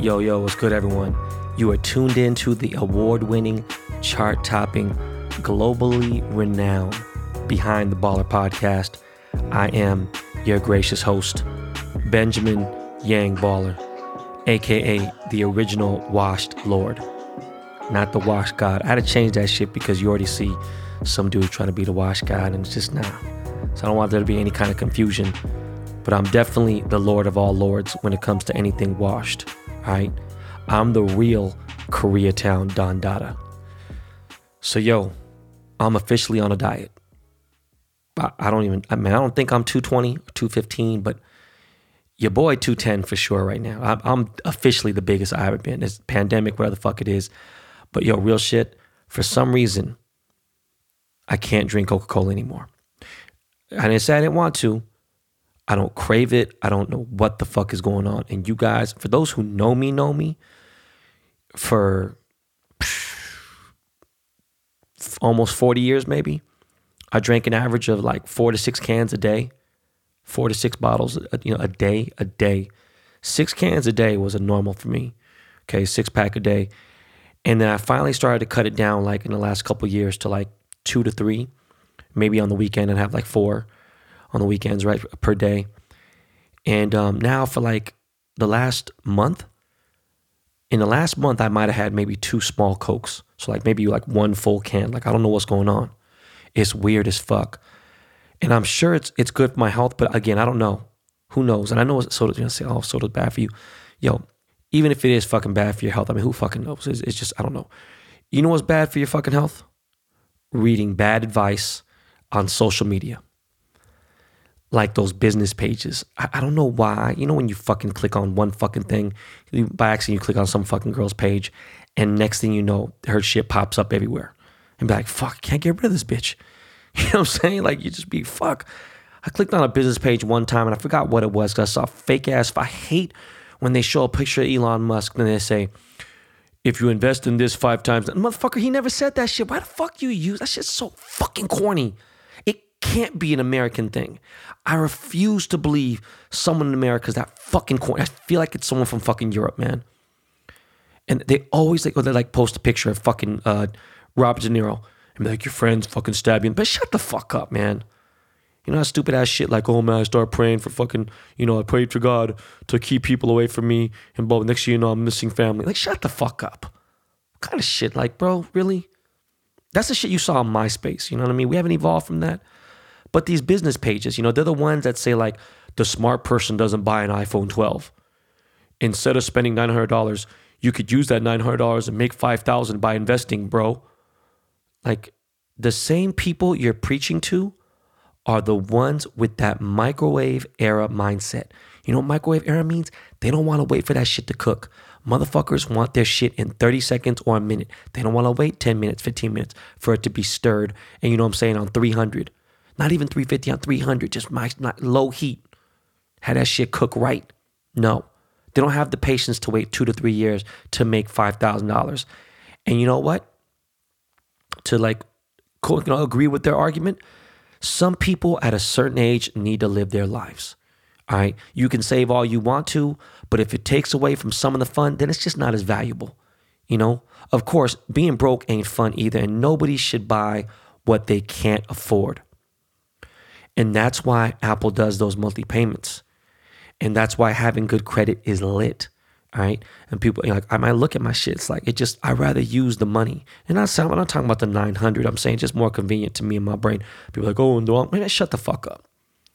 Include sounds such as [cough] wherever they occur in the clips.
Yo, yo, what's good, everyone? You are tuned in to the award winning, chart topping, globally renowned Behind the Baller podcast. I am your gracious host, Benjamin Yang Baller, aka the original Washed Lord. Not the Wash God. I had to change that shit because you already see some dude trying to be the Wash God, and it's just nah. So I don't want there to be any kind of confusion. But I'm definitely the Lord of all lords when it comes to anything washed. Right? I'm the real Koreatown Don Dada. So yo, I'm officially on a diet. I, I don't even I mean I don't think I'm 220 or 215, but your boy 210 for sure right now. I'm, I'm officially the biggest I've ever been. It's pandemic, whatever the fuck it is. But yo, real shit, for some reason, I can't drink Coca-Cola anymore. I didn't say I didn't want to. I don't crave it. I don't know what the fuck is going on. And you guys, for those who know me, know me, for almost 40 years maybe, I drank an average of like four to six cans a day, four to six bottles, uh, you know, a day, a day. Six cans a day was a normal for me. Okay, six pack a day. And then I finally started to cut it down like in the last couple years to like two to three, maybe on the weekend and have like four on the weekends, right, per day. And um, now for like the last month, in the last month, I might have had maybe two small Cokes. So like maybe like one full can. Like I don't know what's going on. It's weird as fuck. And I'm sure it's it's good for my health, but again, I don't know. Who knows? And I know soda's gonna say, oh, soda's bad for you. Yo, even if it is fucking bad for your health, I mean, who fucking knows? It's, it's just, I don't know. You know what's bad for your fucking health? Reading bad advice on social media like those business pages. I, I, don't know why. You know when you fucking click on one fucking thing, you, by accident you click on some fucking girl's page, and next thing you know, her shit pops up everywhere, and be like, "Fuck, can't get rid of this bitch." [laughs] You know what I'm saying? Like you just be fuck. I clicked on a business page one time and I forgot what it was because I saw fake ass. I hate when they show a picture of Elon Musk and they say, if you invest in this five times, motherfucker, he never said that shit. Why the fuck you use that shit's so fucking corny can't be an American thing. I refuse to believe someone in America is that fucking corny. I feel like it's someone from fucking Europe, man. And they always like, oh, they like post a picture of fucking uh, Robert De Niro and be like, your friends fucking stab you. But shut the fuck up, man. You know that stupid ass shit like, oh man, I start praying for fucking, you know, I prayed to God to keep people away from me and blah. Next year, you know, I'm missing family. Like, shut the fuck up. What kind of shit? Like, bro, really? That's the shit you saw on MySpace. You know what I mean? We haven't evolved from that. But these business pages, you know, they're the ones that say like the smart person doesn't buy an iPhone 12. Instead of spending $900, you could use that $900 and make 5000 by investing, bro. Like the same people you're preaching to are the ones with that microwave era mindset. You know what microwave era means? They don't want to wait for that shit to cook. Motherfuckers want their shit in 30 seconds or a minute. They don't want to wait 10 minutes, 15 minutes for it to be stirred. And you know what I'm saying? On 300. Not even 350 on 300, just my, not low heat. Had that shit cook right. No. They don't have the patience to wait two to three years to make $5,000. And you know what? To like, you know, agree with their argument, some people at a certain age need to live their lives. All right. You can save all you want to, but if it takes away from some of the fun, then it's just not as valuable. You know, of course, being broke ain't fun either, and nobody should buy what they can't afford. And that's why Apple does those monthly payments. And that's why having good credit is lit. All right. And people you know, like, I might look at my shit. It's like, it just, i rather use the money. And I sound, I'm not talking about the 900. I'm saying just more convenient to me and my brain. People like, oh, no, man, shut the fuck up.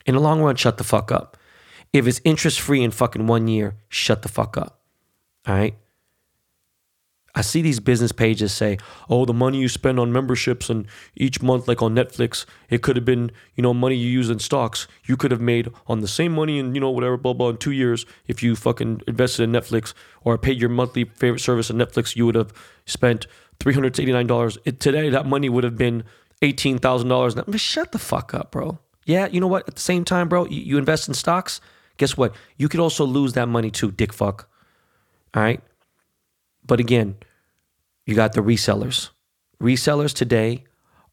In the long run, shut the fuck up. If it's interest free in fucking one year, shut the fuck up. All right. I see these business pages say, "Oh, the money you spend on memberships and each month, like on Netflix, it could have been, you know, money you use in stocks. You could have made on the same money and you know whatever, blah blah, in two years if you fucking invested in Netflix or paid your monthly favorite service on Netflix, you would have spent three hundred eighty nine dollars. Today, that money would have been eighteen thousand dollars. Shut the fuck up, bro. Yeah, you know what? At the same time, bro, you, you invest in stocks. Guess what? You could also lose that money too, dick fuck. All right. But again, you got the resellers. Resellers today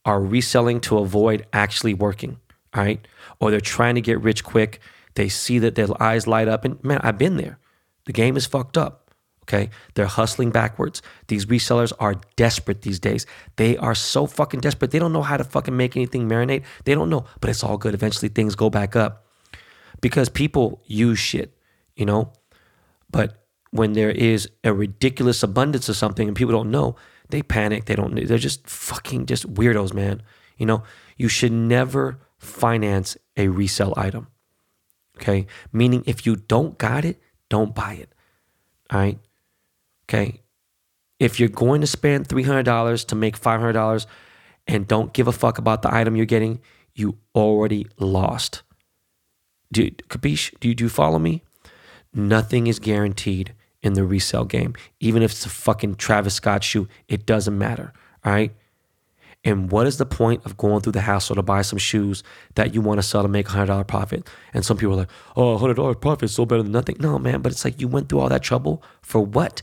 are reselling to avoid actually working, all right? Or they're trying to get rich quick. They see that their eyes light up. And man, I've been there. The game is fucked up. Okay. They're hustling backwards. These resellers are desperate these days. They are so fucking desperate. They don't know how to fucking make anything marinate. They don't know, but it's all good. Eventually things go back up because people use shit, you know? But when there is a ridiculous abundance of something and people don't know, they panic. They don't, they're just fucking just weirdos, man. You know, you should never finance a resale item. Okay. Meaning if you don't got it, don't buy it. All right. Okay. If you're going to spend $300 to make $500 and don't give a fuck about the item you're getting, you already lost. Do, capiche? Do you, do you follow me? Nothing is guaranteed in the resale game. Even if it's a fucking Travis Scott shoe, it doesn't matter. All right. And what is the point of going through the hassle to buy some shoes that you want to sell to make a hundred dollar profit? And some people are like, "Oh, hundred dollar profit is so better than nothing." No, man, but it's like you went through all that trouble for what?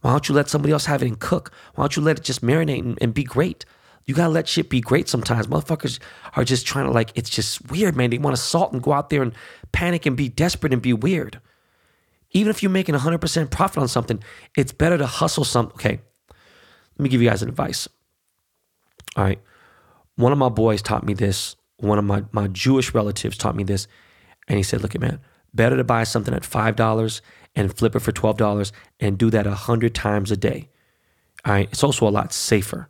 Why don't you let somebody else have it and cook? Why don't you let it just marinate and, and be great? You gotta let shit be great sometimes. Motherfuckers are just trying to like, it's just weird, man. They want to salt and go out there and panic and be desperate and be weird. Even if you're making 100% profit on something, it's better to hustle some. Okay, let me give you guys an advice. All right. One of my boys taught me this. One of my, my Jewish relatives taught me this. And he said, look at man, better to buy something at $5 and flip it for $12 and do that 100 times a day. All right. It's also a lot safer.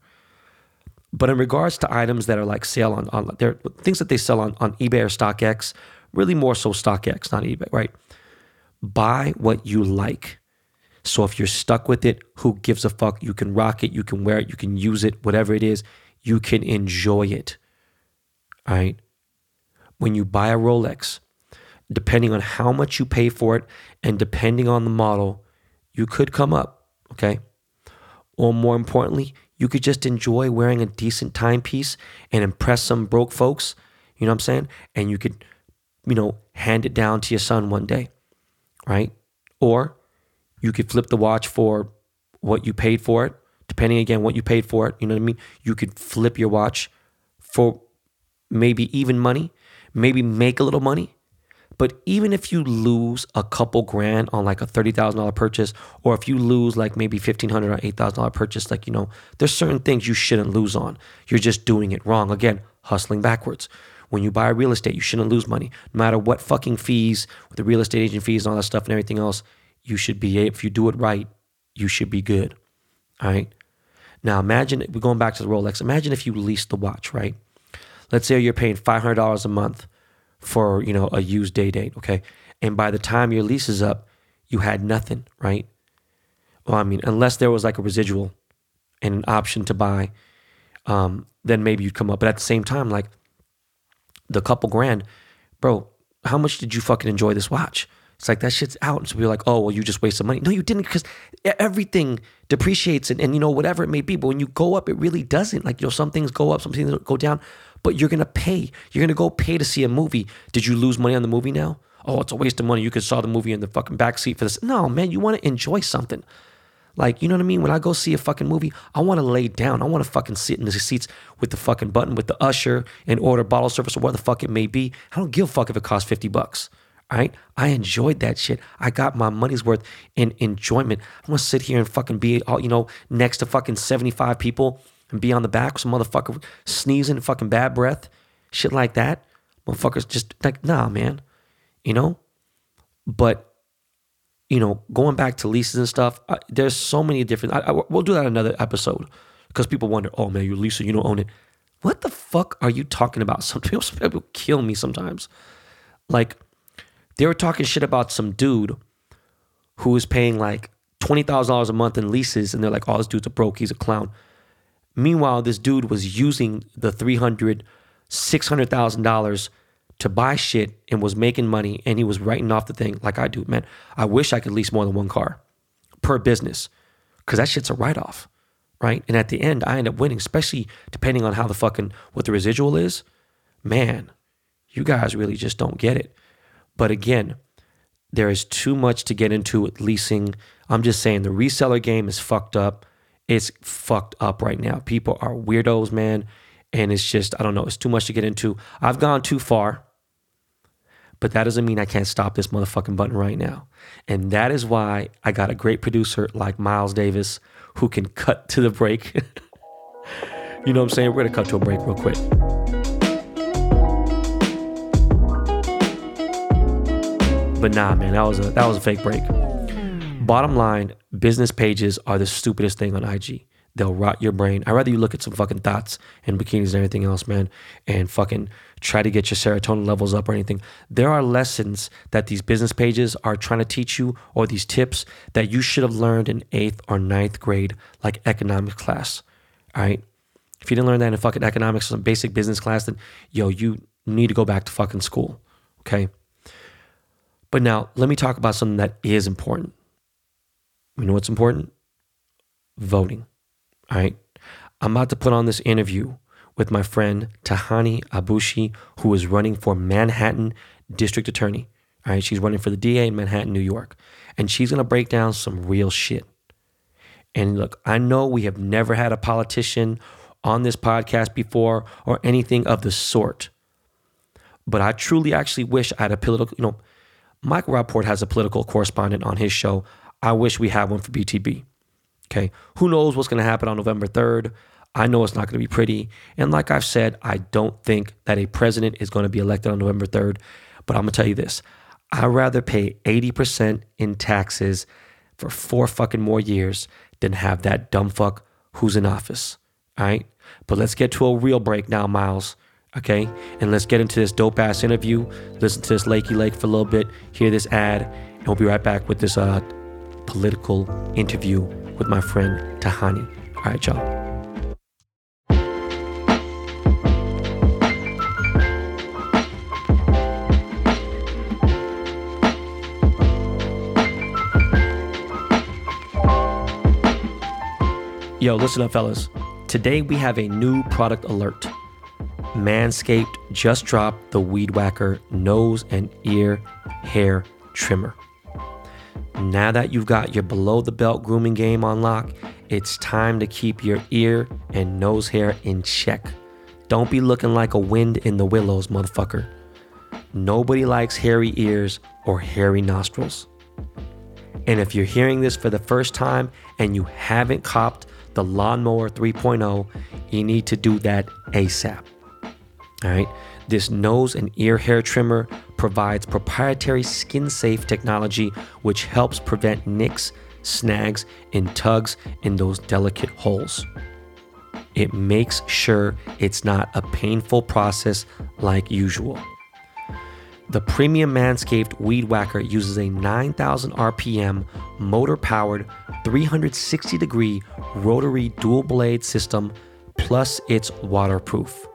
But in regards to items that are like sale on, on there things that they sell on, on eBay or StockX, really more so StockX, not eBay, right? Buy what you like. So if you're stuck with it, who gives a fuck? You can rock it, you can wear it, you can use it, whatever it is you can enjoy it. All right. When you buy a Rolex, depending on how much you pay for it and depending on the model, you could come up. Okay. Or more importantly, you could just enjoy wearing a decent timepiece and impress some broke folks. You know what I'm saying? And you could, you know, hand it down to your son one day. Right. Or you could flip the watch for what you paid for it depending again what you paid for it. You know what I mean? You could flip your watch for maybe even money, maybe make a little money. But even if you lose a couple grand on like a thirty thousand dollar purchase, or if you lose like maybe $1,500 or eight thousand dollar purchase, like you know, there's certain things you shouldn't lose on. You're just doing it wrong. Again, hustling backwards. When you buy real estate, you shouldn't lose money. No matter what fucking fees, with the real estate agent fees and all that stuff and everything else, you should be if you do it right, you should be good. All right. Now imagine we're going back to the Rolex. Imagine if you lease the watch, right? Let's say you're paying five hundred dollars a month for you know a used day date, okay? And by the time your lease is up, you had nothing, right? Well, I mean, unless there was like a residual and an option to buy, um, then maybe you'd come up. But at the same time, like the couple grand, bro, how much did you fucking enjoy this watch? It's like that shit's out. And so we're like, oh, well, you just wasted money. No, you didn't because everything depreciates and, and, you know, whatever it may be. But when you go up, it really doesn't. Like, you know, some things go up, some things go down, but you're going to pay. You're going to go pay to see a movie. Did you lose money on the movie now? Oh, it's a waste of money. You could saw the movie in the fucking backseat for this. No, man, you want to enjoy something. Like, you know what I mean? When I go see a fucking movie, I want to lay down. I want to fucking sit in the seats with the fucking button with the usher and order bottle service or what the fuck it may be. I don't give a fuck if it costs 50 bucks right? I enjoyed that shit. I got my money's worth in enjoyment. I'm gonna sit here and fucking be all, you know, next to fucking 75 people and be on the back with some motherfucker sneezing and fucking bad breath, shit like that. Motherfuckers just like, nah, man, you know? But, you know, going back to leases and stuff, I, there's so many different, I, I, we'll do that another episode because people wonder, oh man, you're leasing, you don't own it. What the fuck are you talking about? [laughs] Some people, some people kill me sometimes. Like, they were talking shit about some dude who was paying like $20,000 a month in leases. And they're like, oh, this dude's a broke. He's a clown. Meanwhile, this dude was using the $300,000, $600,000 to buy shit and was making money. And he was writing off the thing like I do. Man, I wish I could lease more than one car per business because that shit's a write off. Right. And at the end, I end up winning, especially depending on how the fucking, what the residual is. Man, you guys really just don't get it. But again, there is too much to get into with leasing. I'm just saying the reseller game is fucked up. It's fucked up right now. People are weirdos, man. And it's just, I don't know, it's too much to get into. I've gone too far. but that doesn't mean I can't stop this motherfucking button right now. And that is why I got a great producer like Miles Davis who can cut to the break. [laughs] you know what I'm saying? We're gonna cut to a break real quick. But nah, man, that was a that was a fake break. Bottom line, business pages are the stupidest thing on IG. They'll rot your brain. I'd rather you look at some fucking thoughts and bikinis and everything else, man, and fucking try to get your serotonin levels up or anything. There are lessons that these business pages are trying to teach you or these tips that you should have learned in eighth or ninth grade, like economics class. All right. If you didn't learn that in fucking economics or some basic business class, then yo, you need to go back to fucking school. Okay. But now let me talk about something that is important. You know what's important? Voting. All right. I'm about to put on this interview with my friend Tahanie Aboushi, who is running for Manhattan District Attorney. All right. She's running for the DA in Manhattan, New York. And she's going to break down some real shit. And look, I know we have never had a politician on this podcast before or anything of the sort. But I truly actually wish I had a political, you know, Michael Rapaport has a political correspondent on his show. I wish we had one for BTB. Okay. Who knows what's going to happen on November 3rd? I know it's not going to be pretty. And like I've said, I don't think that a president is going to be elected on November 3rd. But I'm going to tell you this I'd rather pay 80% in taxes for four fucking more years than have that dumb fuck who's in office. All right. But let's get to a real break now, Miles. Okay. And let's get into this dope ass interview. Listen to this Lakey Lake for a little bit, hear this ad, and we'll be right back with this uh, political interview with my friend Tahanie. All right, y'all. Yo, listen up, fellas. Today we have a new product alert. Manscaped just dropped the Weed Whacker nose and ear hair trimmer. Now that you've got your below the belt grooming game on lock, it's time to keep your ear and nose hair in check. Don't be looking like a wind in the willows, motherfucker. Nobody likes hairy ears or hairy nostrils. And if you're hearing this for the first time and you haven't copped the Lawnmower 3.0, you need to do that ASAP. All right. This nose and ear hair trimmer provides proprietary skin safe technology which helps prevent nicks, snags, and tugs in those delicate holes. It makes sure it's not a painful process like usual. The premium Manscaped Weed Whacker uses a 9,000 RPM motor powered 360 degree rotary dual blade system, plus it's waterproof.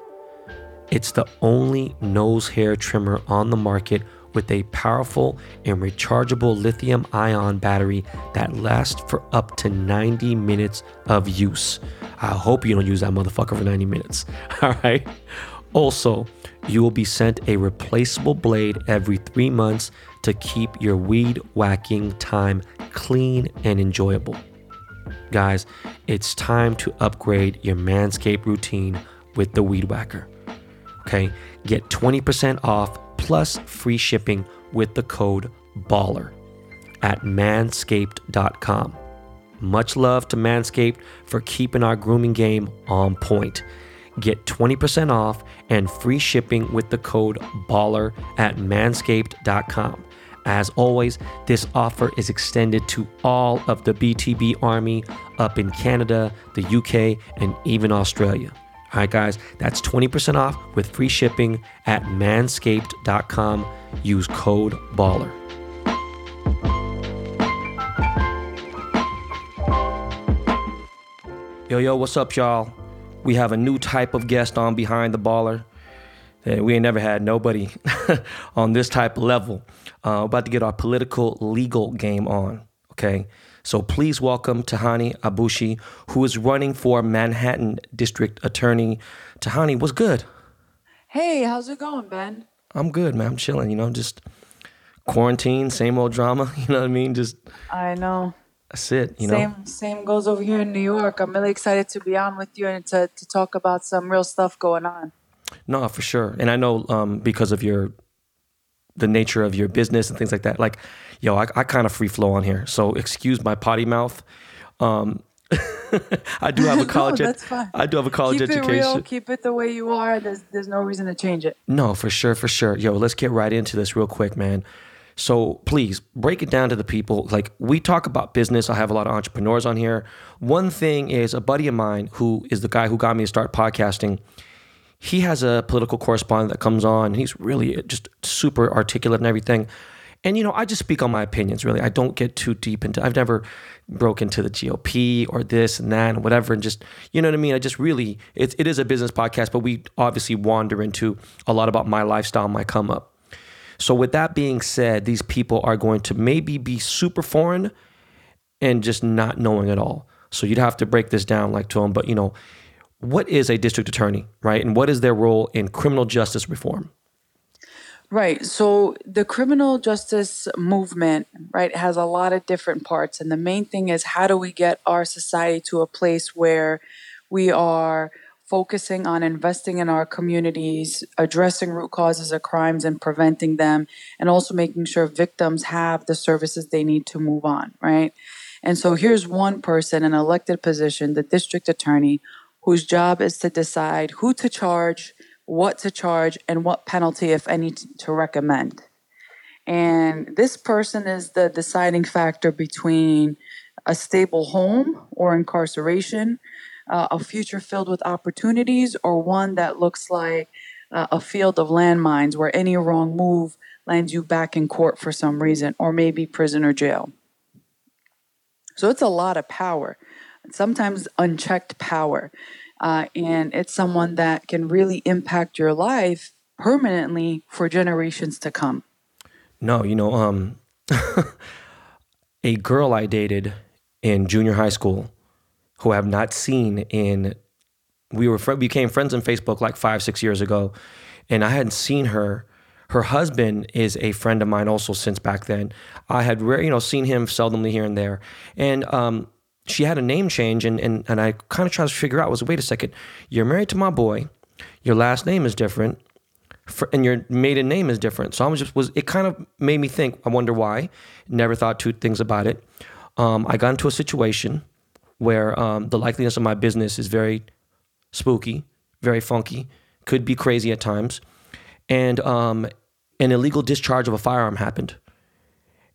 It's the only nose hair trimmer on the market with a powerful and rechargeable lithium ion battery that lasts for up to 90 minutes of use. I hope you don't use that motherfucker for 90 minutes. [laughs] All right. Also, you will be sent a replaceable blade every three months to keep your weed whacking time clean and enjoyable. Guys, it's time to upgrade your Manscaped routine with the Weed Whacker. Okay, get 20% off plus free shipping with the code BALLER at manscaped.com. Much love to Manscaped for keeping our grooming game on point. Get 20% off and free shipping with the code BALLER at manscaped.com. As always, this offer is extended to all of the BTB Army up in Canada, the UK, and even Australia. All right, guys, that's 20% off with free shipping at manscaped.com. Use code BALLER. Yo, yo, what's up, y'all? We have a new type of guest on Behind the Baller. And we ain't never had nobody [laughs] on this type of level. Uh, about to get our political legal game on. Okay. So please welcome Tahanie Aboushi, who is running for Manhattan District Attorney. Tahanie, what's good? Hey, how's it going, Ben? I'm good, man. I'm chilling, you know, just quarantine, same old drama, [laughs] you know what I mean? Just I know. That's it, you know, same, know. Same goes over here in New York. I'm really excited to be on with you and to, to talk about some real stuff going on. No, for sure. And I know um, because of your the nature of your business and things like that. Like, yo, I, I kind of free flow on here, so excuse my potty mouth. Um, [laughs] I do have a [laughs] college. no, that's fine. I do have a college keep education. it real. Keep it the way you are. There's there's no reason to change it. No, for sure, for sure. Yo, let's get right into this real quick, man. So please break it down to the people. Like we talk about business. I have a lot of entrepreneurs on here. One thing is a buddy of mine who is the guy who got me to start podcasting. He has a political correspondent that comes on. He's really just super articulate and everything. And you know, I just speak on my opinions. Really, I don't get too deep into. I've never broke into the GOP or this and that and whatever. And just you know what I mean. I just really it, it is a business podcast, but we obviously wander into a lot about my lifestyle, my come up. So, with that being said, these people are going to maybe be super foreign and just not knowing at all. So, you'd have to break this down like to them. But, you know, what is a district attorney, right? And what is their role in criminal justice reform? Right. So the criminal justice movement, right, has a lot of different parts. And the main thing is how do we get our society to a place where we are focusing on investing in our communities, addressing root causes of crimes and preventing them, and also making sure victims have the services they need to move on, right? And so here's one person, an elected position, the district attorney, whose job is to decide who to charge, what to charge, and what penalty, if any, to recommend. And this person is the deciding factor between a stable home or incarceration, uh, a future filled with opportunities, or one that looks like uh, a field of landmines where any wrong move lands you back in court for some reason, or maybe prison or jail. So it's a lot of power, sometimes unchecked power. Uh, and it's someone that can really impact your life permanently for generations to come. No, you know, um, [laughs] a girl I dated in junior high school who I have not seen in, we were fr- became friends on Facebook like five, six years ago, and I hadn't seen her. Her husband is a friend of mine also since back then. I had, rare, you know, seen him seldomly here and there, and um, she had a name change, and and and I kind of tried to figure out was wait a second, you're married to my boy, your last name is different, for, and your maiden name is different. So I was just was it kind of made me think. I wonder why. Never thought two things about it. Um, I got into a situation where um, the likeliness of my business is very spooky, very funky, could be crazy at times, and um, an illegal discharge of a firearm happened.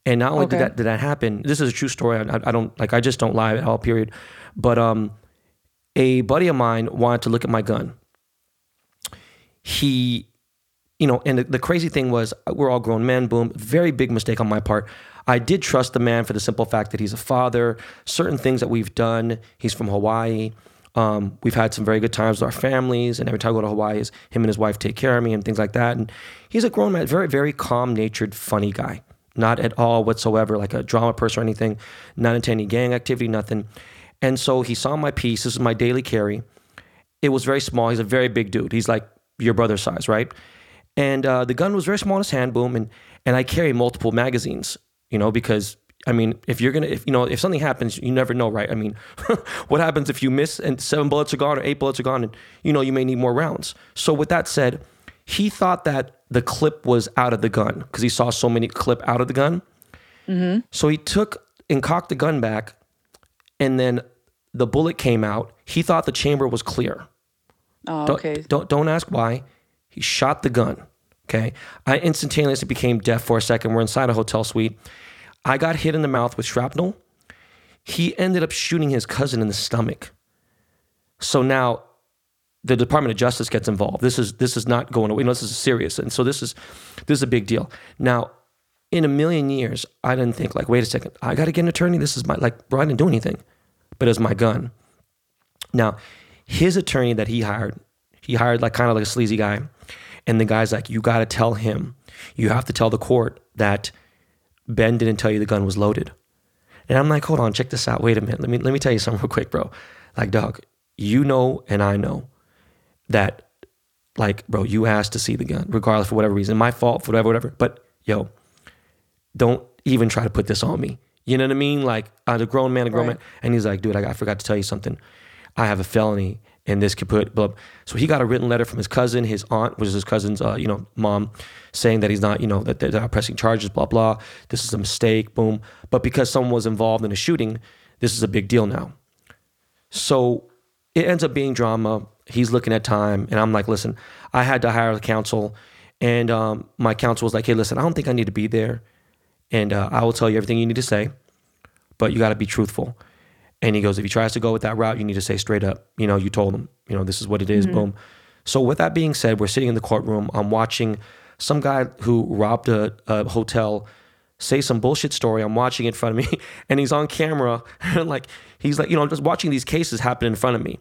And not only did that did that happen, this is a true story. I, I don't like I just don't lie at all. Period. But um, a buddy of mine wanted to look at my gun. He you know, and the, the crazy thing was, we're all grown men. Boom, very big mistake on my part. I did trust the man for the simple fact that he's a father. Certain things that we've done. He's from Hawaii. Um, we've had some very good times with our families, and every time I go to Hawaii, is him and his wife take care of me and things like that. And he's a grown man, very, very calm-natured, funny guy. Not at all whatsoever like a drama person or anything. Not into any gang activity, nothing. And so he saw my piece. This is my daily carry. It was very small. He's a very big dude. He's like your brother size, right? And uh, the gun was very small in his hand, boom, and and I carry multiple magazines, you know, because I mean, if you're gonna, if you know, if something happens, you never know, right? I mean, [laughs] what happens if you miss and seven bullets are gone or eight bullets are gone, and you know you may need more rounds. So with that said, he thought that the clip was out of the gun because he saw so many clip out of the gun. Mm-hmm. So he took and cocked the gun back, and then the bullet came out. He thought the chamber was clear. Oh, Don't, okay. don't don't ask why. He shot the gun. Okay. I instantaneously became deaf for a second. We're inside a hotel suite. I got hit in the mouth with shrapnel. He ended up shooting his cousin in the stomach. So now the Department of Justice gets involved. This is this is not going away. No, this is serious. And so this is this is a big deal. Now, in a million years, I didn't think like, wait a second, I got to get an attorney. This is my like, bro, I didn't do anything, but it's my gun. Now, his attorney that he hired, he hired like kind of like a sleazy guy. And the guy's like, you got to tell him, you have to tell the court that Ben didn't tell you the gun was loaded. And I'm like, hold on, check this out. Wait a minute. Let me let me tell you something real quick, bro. Like, dog, you know and I know that, like, bro, you asked to see the gun, regardless for whatever reason. My fault, for whatever, whatever. But yo, don't even try to put this on me. You know what I mean? Like, I'm a grown man, a grown Right. man. And he's like, dude, I, I forgot to tell you something. I have a felony and this could put blah. So he got a written letter from his cousin, his aunt, which is his cousin's, uh, you know, mom, saying that he's not, you know, that they're not pressing charges, blah blah. This is a mistake, boom. But because someone was involved in a shooting, this is a big deal now. So it ends up being drama. He's looking at time, and I'm like, listen, I had to hire the counsel, and um, my counsel was like, hey, listen, I don't think I need to be there, and uh, I will tell you everything you need to say, but you got to be truthful. And he goes, if he tries to go with that route, you need to say straight up, you know, you told him, you know, this is what it is, boom. So with that being said, we're sitting in the courtroom. I'm watching some guy who robbed a, a hotel say some bullshit story. I'm watching in front of me, [laughs] and he's on camera, and [laughs] like he's like, you know, I'm just watching these cases happen in front of me,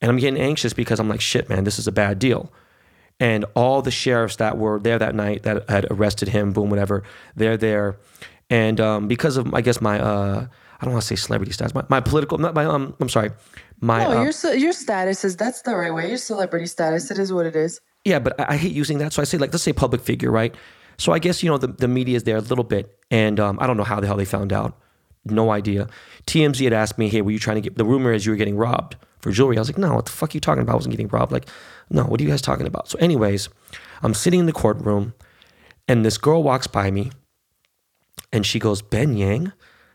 and I'm getting anxious because I'm like, shit, man, this is a bad deal. And all the sheriffs that were there that night that had arrested him, boom, whatever, they're there, and um, because of I guess my uh, I don't want to say celebrity status, my, my political, not my um, I'm sorry, my No, uh, your your status is that's the right way. Your celebrity status, it is what it is. Yeah, but I, I hate using that. So I say like let's say public figure, right? So I guess you know the, the media is there a little bit, and um, I don't know how the hell they found out. No idea. TMZ had asked me, "Hey, were you trying to get?" The rumor is you were getting robbed for jewelry. I was like, "No, what the fuck are you talking about? I wasn't getting robbed." Like, no, what are you guys talking about? So, anyways, I'm sitting in the courtroom, and this girl walks by me, and she goes, "Ben Yang,"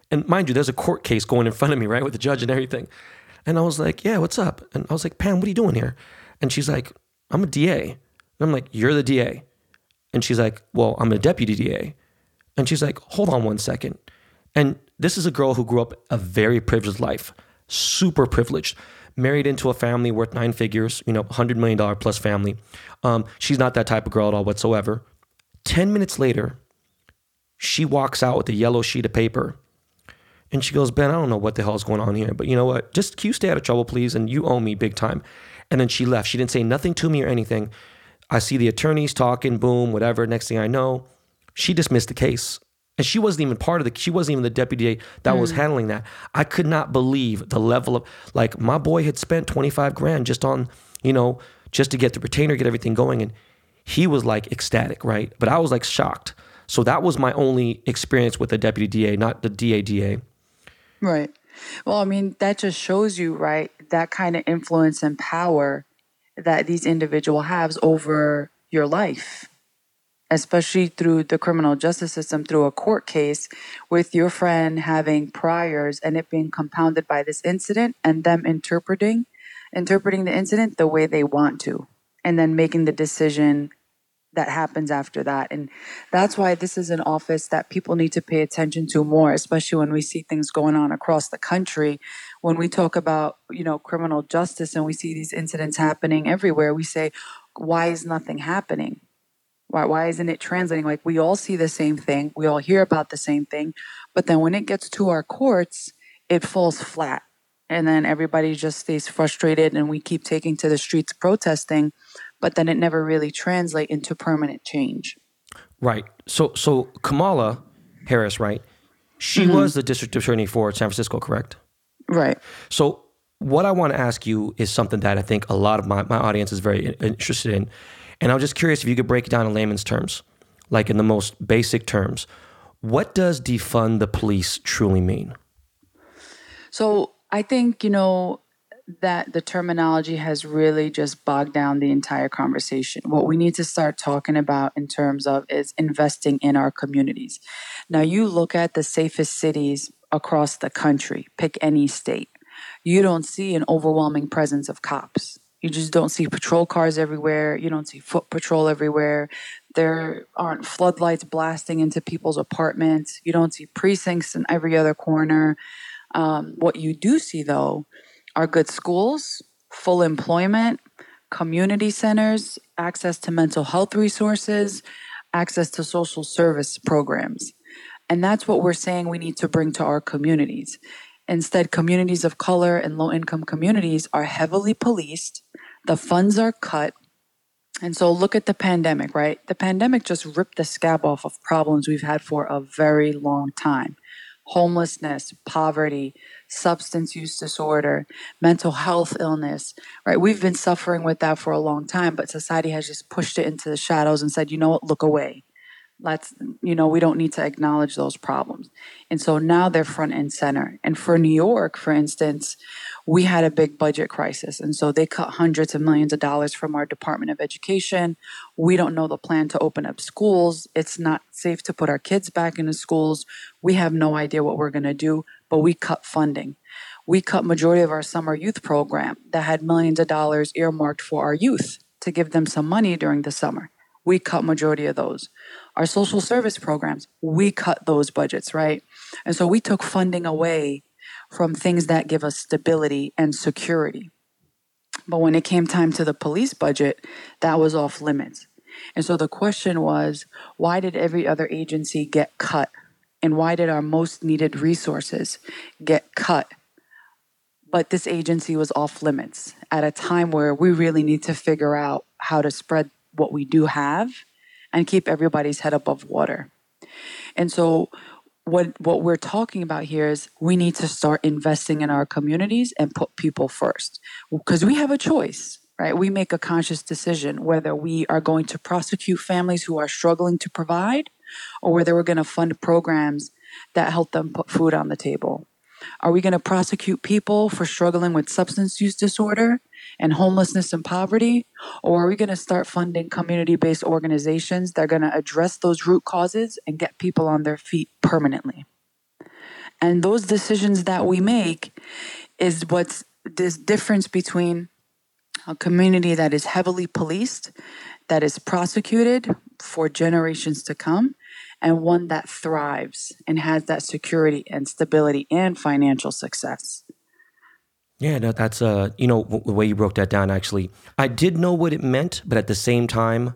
and mind you, there's a court case going in front of me, right, with the judge and everything. And I was like, "Yeah, what's up?" And I was like, "Pam, what are you doing here?" And she's like, "I'm a DA." And I'm like, "You're the DA." And she's like, Well, I'm a deputy DA. And she's like, Hold on one second. And this is a girl who grew up a very privileged life, super privileged, married into a family worth nine figures, you know, $100 million plus family. Um, she's not that type of girl at all whatsoever. 10 minutes later, she walks out with a yellow sheet of paper and she goes, Ben, I don't know what the hell is going on here, but you know what? Just can you stay out of trouble, please? And you owe me big time. And then she left. She didn't say nothing to me or anything. I see the attorneys talking, boom, whatever. Next thing I know, she dismissed the case. And she wasn't even part of the, she wasn't even the deputy that was hmm. handling that. I could not believe the level of, like, my boy had spent 25 grand just on, you know, just to get the retainer, get everything going. And he was like ecstatic, right? But I was like shocked. So that was my only experience with the deputy DA, not the DA DA. Right. Well, I mean, that just shows you, right, that kind of influence and power that these individual has over your life, especially through the criminal justice system, through a court case with your friend having priors and it being compounded by this incident and them interpreting interpreting the incident the way they want to and then making the decision that happens after that. And that's why this is an office that people need to pay attention to more, especially when we see things going on across the country. When we talk about, you know, criminal justice and we see these incidents happening everywhere, we say, why is nothing happening? Why, why isn't it translating? Like we all see the same thing, we all hear about the same thing, but then when it gets to our courts, it falls flat. And then everybody just stays frustrated and we keep taking to the streets protesting, but then it never really translate into permanent change. Right. So so Kamala Harris, right? She mm-hmm. was the district attorney for San Francisco, correct? Right. So what I want to ask you is something that I think a lot of my, my audience is very interested in. And I'm just curious if you could break it down in layman's terms, like in the most basic terms. What does defund the police truly mean? So I think, you know, that the terminology has really just bogged down the entire conversation. What we need to start talking about in terms of is investing in our communities. Now, you look at the safest cities across the country, pick any state, you don't see an overwhelming presence of cops. You just don't see patrol cars everywhere. You don't see foot patrol everywhere. There aren't floodlights blasting into people's apartments. You don't see precincts in every other corner. Um, what you do see, though, are good schools, full employment, community centers, access to mental health resources, access to social service programs. And that's what we're saying we need to bring to our communities. Instead, communities of color and low income communities are heavily policed, the funds are cut. And so look at the pandemic, right? The pandemic just ripped the scab off of problems we've had for a very long time homelessness, poverty, substance use disorder, mental health illness, right? We've been suffering with that for a long time, but society has just pushed it into the shadows and said, you know what, look away. Let's, you know, we don't need to acknowledge those problems. And so now they're front and center. And for New York, for instance, we had a big budget crisis. And so they cut hundreds of millions of dollars from our Department of Education. We don't know the plan to open up schools. It's not safe to put our kids back into schools. We have no idea what we're going to do, but we cut funding. We cut majority of our summer youth program that had millions of dollars earmarked for our youth to give them some money during the summer. We cut majority of those our social service programs, we cut those budgets, right? And so we took funding away from things that give us stability and security. But when it came time to the police budget, that was off limits. And so the question was why did every other agency get cut? And why did our most needed resources get cut? But this agency was off limits at a time where we really need to figure out how to spread what we do have and keep everybody's head above water. And so what what we're talking about here is we need to start investing in our communities and put people first. Because we have a choice right? We make a conscious decision whether we are going to prosecute families who are struggling to provide or whether we're going to fund programs that help them put food on the table are we going to prosecute people for struggling with substance use disorder and homelessness and poverty? Or are we going to start funding community based organizations that are going to address those root causes and get people on their feet permanently? And those decisions that we make is what's this difference between a community that is heavily policed, that is prosecuted for generations to come, and one that thrives and has that security and stability and financial success. Yeah, no, that's uh, you know, w- the way you broke that down. Actually, I did know what it meant, but at the same time,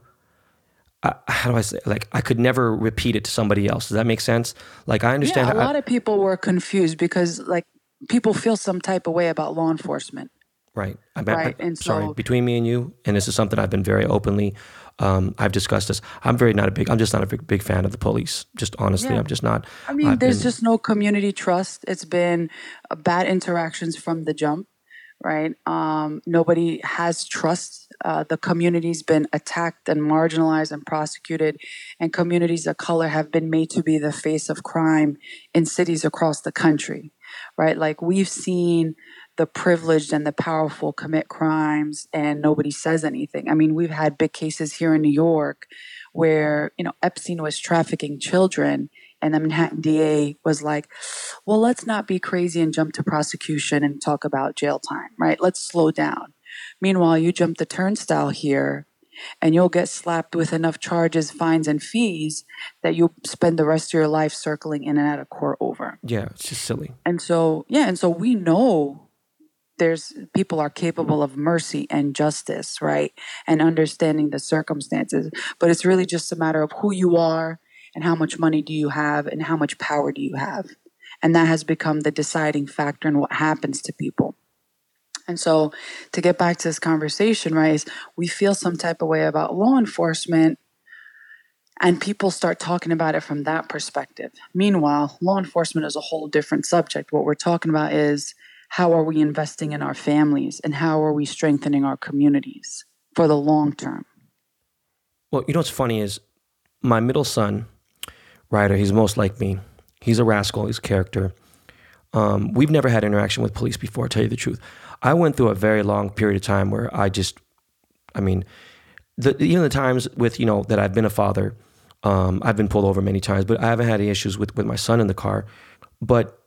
I, how do I say? Like, I could never repeat it to somebody else. Does that make sense? Like, I understand. Yeah, a lot of people were confused because, like, people feel some type of way about law enforcement. Right. I, right. And sorry, so, between me and you, and this is something I've been very openly um, I've discussed this. I'm very not a big. I'm just not a big, big fan of the police. Just honestly, yeah. I'm just not. I mean, I've there's been, just no community trust. It's been uh, bad interactions from the jump, right? Um, nobody has trust. Uh, the community's been attacked and marginalized and prosecuted, and communities of color have been made to be the face of crime in cities across the country, right? Like we've seen the privileged and the powerful commit crimes and nobody says anything. I mean, we've had big cases here in New York where, you know, Epstein was trafficking children and the Manhattan DA was like, well, let's not be crazy and jump to prosecution and talk about jail time, right? Let's slow down. Meanwhile, you jump the turnstile here and you'll get slapped with enough charges, fines, and fees that you'll spend the rest of your life circling in and out of court over. Yeah, it's just silly. And so, yeah, and so we know there's people are capable of mercy and justice, right? And understanding the circumstances. But it's really just a matter of who you are and how much money do you have and how much power do you have. And that has become the deciding factor in what happens to people. And so to get back to this conversation, right, is we feel some type of way about law enforcement and people start talking about it from that perspective. Meanwhile, law enforcement is a whole different subject. What we're talking about is how are we investing in our families and how are we strengthening our communities for the long term? Well, you know what's funny is my middle son, Ryder, he's most like me. He's a rascal, he's a character. Um, we've never had interaction with police before, tell you the truth. I went through a very long period of time where I just, I mean, the know the times with you know that I've been a father, um, I've been pulled over many times, but I haven't had any issues with with my son in the car. But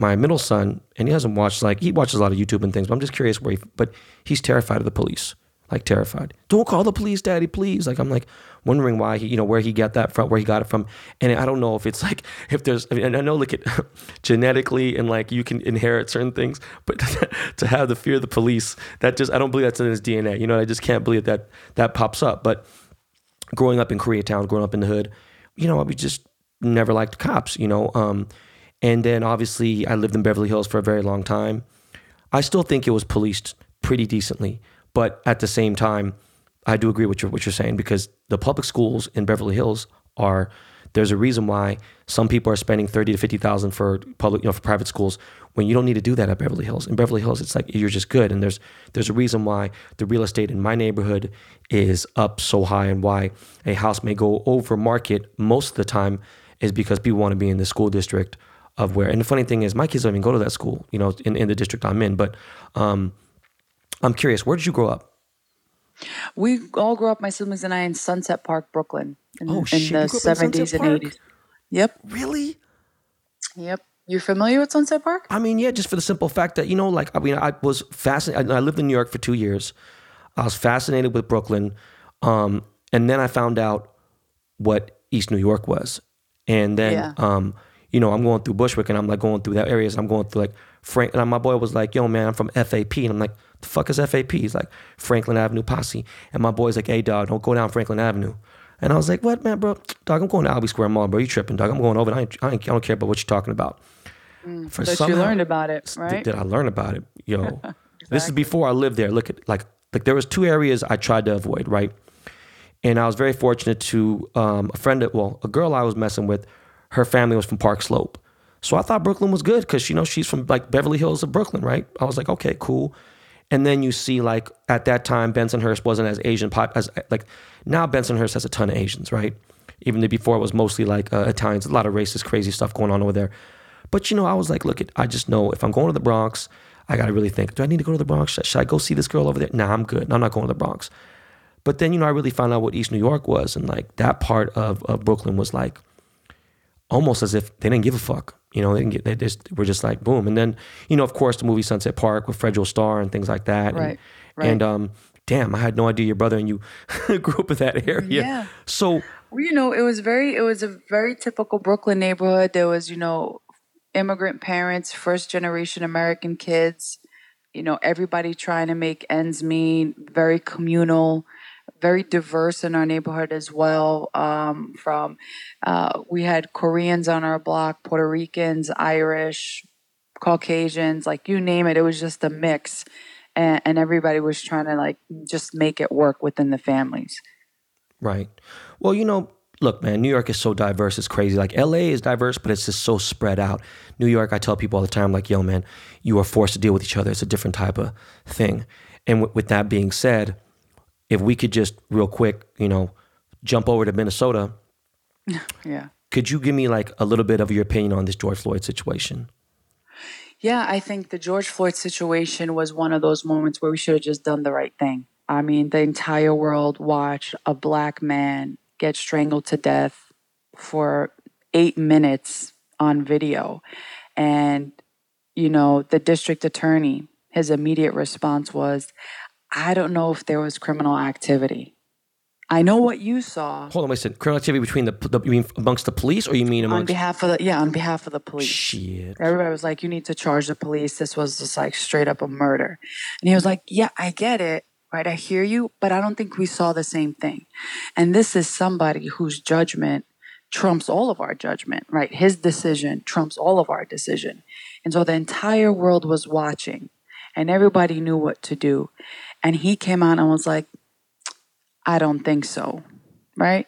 my middle son, and he hasn't watched like he watches a lot of YouTube and things, but I'm just curious where he, but he's terrified of the police, like terrified. Don't call the police, daddy, please. Like I'm like wondering why he, you know, where he got that from, where he got it from, and I don't know if it's like [laughs] if there's, I mean, I know like it [laughs] genetically and like you can inherit certain things, but [laughs] to have the fear of the police, that just I don't believe that's in his DNA. You know, I just can't believe that that pops up. But growing up in Koreatown, growing up in the hood, you know, we just never liked cops. You know. Um, and then obviously, I lived in Beverly Hills for a very long time. I still think it was policed pretty decently, but at the same time, I do agree with what you're saying because the public schools in Beverly Hills are There's a reason why some people are spending thirty to fifty thousand for public, you know, for private schools when you don't need to do that at Beverly Hills. In Beverly Hills, it's like you're just good, and there's there's a reason why the real estate in my neighborhood is up so high, and why a house may go over market most of the time is because people want to be in the school district of where. And the funny thing is, my kids don't even go to that school, you know, in, in the district I'm in. But um, I'm curious, where did you grow up? We all grew up, my siblings and I, in Sunset Park, Brooklyn, in, Oh, in shit, you the grew up in Sunset seventies and eighties. Yep, Really? yep. You're familiar with Sunset Park? I mean, yeah, just for the simple fact that you know, like, I mean, I was fascinated. I lived in New York for two years. I was fascinated with Brooklyn, um, and then I found out what East New York was, and then, Yeah. um, you know, I'm going through Bushwick, and I'm like going through that areas. I'm going through like Frank, and my boy was like, "Yo, man, I'm from FAP," and I'm like, "The fuck is FAP?" He's like, "Franklin Avenue Posse," and my boy's like, "Hey, dog, don't go down Franklin Avenue." And I was like, "What, man, bro? Dog, I'm going to Albee Square Mall, bro. You tripping, dog? I'm going over. I, ain't, I, ain't, I don't care about what you're talking about." For But you learned about it, right? Did, I learn about it? Yo, [laughs] this is before I lived there. Look at like like there was two areas I tried to avoid, right? And I was very fortunate to um, a friend, that, well, a girl I was messing with, her family was from Park Slope, so I thought Brooklyn was good because you know she's from like Beverly Hills of Brooklyn, right? I was like, okay, cool. And then you see like at that time Bensonhurst wasn't as Asian pop as like now Bensonhurst has a ton of Asians, right? Even before it was mostly like uh, Italians, a lot of racist, crazy stuff going on over there. But you know, I was like, look, I just know if I'm going to the Bronx, I got to really think: Do I need to go to the Bronx? Should, should I go see this girl over there? Nah, I'm good. I'm not going to the Bronx. But then you know, I really found out what East New York was, and like that part of, of Brooklyn was like almost as if they didn't give a fuck. You know, they didn't get. They just were just like boom. And then you know, of course, the movie Sunset Park with Fredro Starr and things like that. Right, And, right. and um, damn, I had no idea your brother and you [laughs] grew up in that area. Yeah. So Well, you know, it was very, it was a very typical Brooklyn neighborhood. There was, you know, immigrant parents, first generation American kids, you know, everybody trying to make ends meet, very communal, very diverse in our neighborhood as well. Um, from, uh, we had Koreans on our block, Puerto Ricans, Irish, Caucasians, like you name it, it was just a mix. And, and everybody was trying to like just make it work within the families. Right. Well, you know, look, man, New York is so diverse. It's crazy. Like LA is diverse, but it's just so spread out. New York, I tell people all the time, like, yo, man, you are forced to deal with each other. It's a different type of thing. And with, with that being said, if we could just real quick, you know, jump over to Minnesota, [laughs] Yeah. could you give me like a little bit of your opinion on this George Floyd situation? Yeah, I think the George Floyd situation was one of those moments where we should have just done the right thing. I mean, the entire world watched a black man get strangled to death for eight minutes on video. And, you know, the district attorney, his immediate response was, I don't know if there was criminal activity. I know what you saw Hold on, wait a second. Criminal activity between the, the you mean amongst the police or you mean on behalf of the yeah, on behalf of the police. shit? Everybody was like, you need to charge the police. This was just like straight up a murder. And he was like, yeah, I get it. Right. I hear you, but I don't think we saw the same thing. And this is somebody whose judgment trumps all of our judgment, right? His decision trumps all of our decision. And so the entire world was watching and everybody knew what to do. And he came out and was like, I don't think so. Right.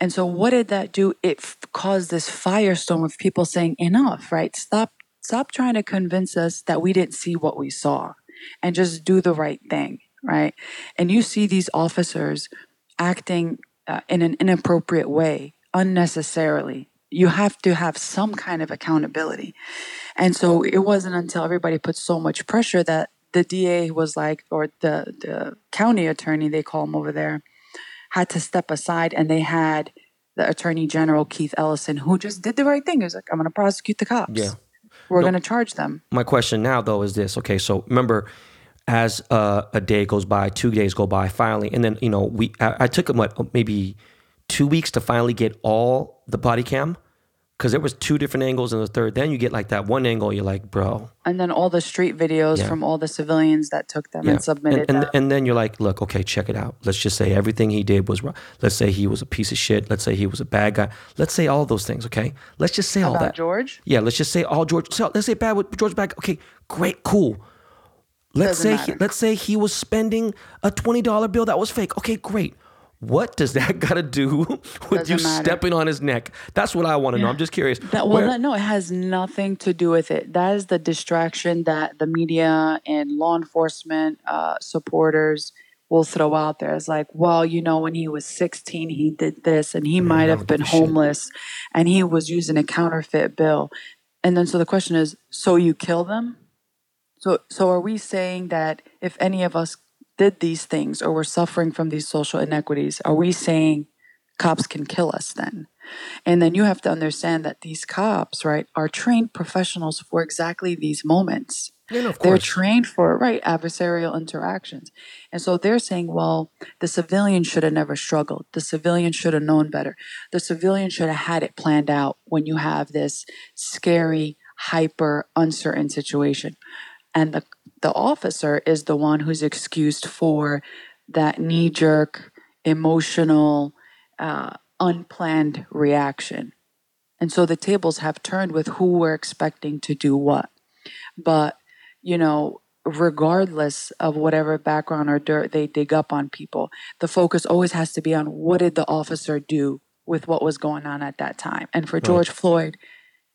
And so what did that do? It f- caused this firestorm of people saying, enough, right? Stop, stop trying to convince us that we didn't see what we saw and just do the right thing. Right. And you see these officers acting uh, in an inappropriate way, unnecessarily. You have to have some kind of accountability. And so it wasn't until everybody put so much pressure that the DA was like, or the, the county attorney, they call him over there, had to step aside and they had the attorney general, Keith Ellison, who just did the right thing. He was like, I'm going to prosecute the cops. Yeah. We're going to charge them. my question now though is this okay so remember as uh, a day goes by two days go by finally and then you know we i, I took him what maybe two weeks to finally get all the body cam because there was two different angles and the third then you get like that one angle you're like bro And then all the street videos Yeah. from all the civilians that took them yeah. and submitted and, and, them. and then you're like look okay check it out let's just say everything he did was wrong let's say he was a piece of shit let's say he was a bad guy let's say all those things okay let's just say all that George? yeah let's just say all george so let's say bad with george back. okay great cool Let's Doesn't say he, let's say he was spending a twenty dollar bill that was fake. Okay, great. What does that [laughs] got to do with Doesn't you matter. stepping on his neck? That's what I want to know. I'm just curious. That, well, Where- that, no, it has nothing to do with it. That is the distraction that the media and law enforcement uh, supporters will throw out there. It's like, well, you know, when he was 16, he did this, and he might have been give shit. homeless, and he was using a counterfeit bill. And then, so the question is, so you kill them? So, so are we saying that if any of us did these things or were suffering from these social inequities, are we saying cops can kill us then? And then you have to understand that these cops, right, are trained professionals for exactly these moments. Yeah, no, They're trained for, right, adversarial interactions. And so they're saying, well, the civilian should have never struggled. The civilian should have known better. The civilian should have had it planned out when you have this scary, hyper uncertain situation. And the, the officer is the one who's excused for that knee jerk, emotional, uh, unplanned reaction. And so the tables have turned with who we're expecting to do what. But, you know, regardless of whatever background or dirt they dig up on people, the focus always has to be on what did the officer do with what was going on at that time. And for George Floyd,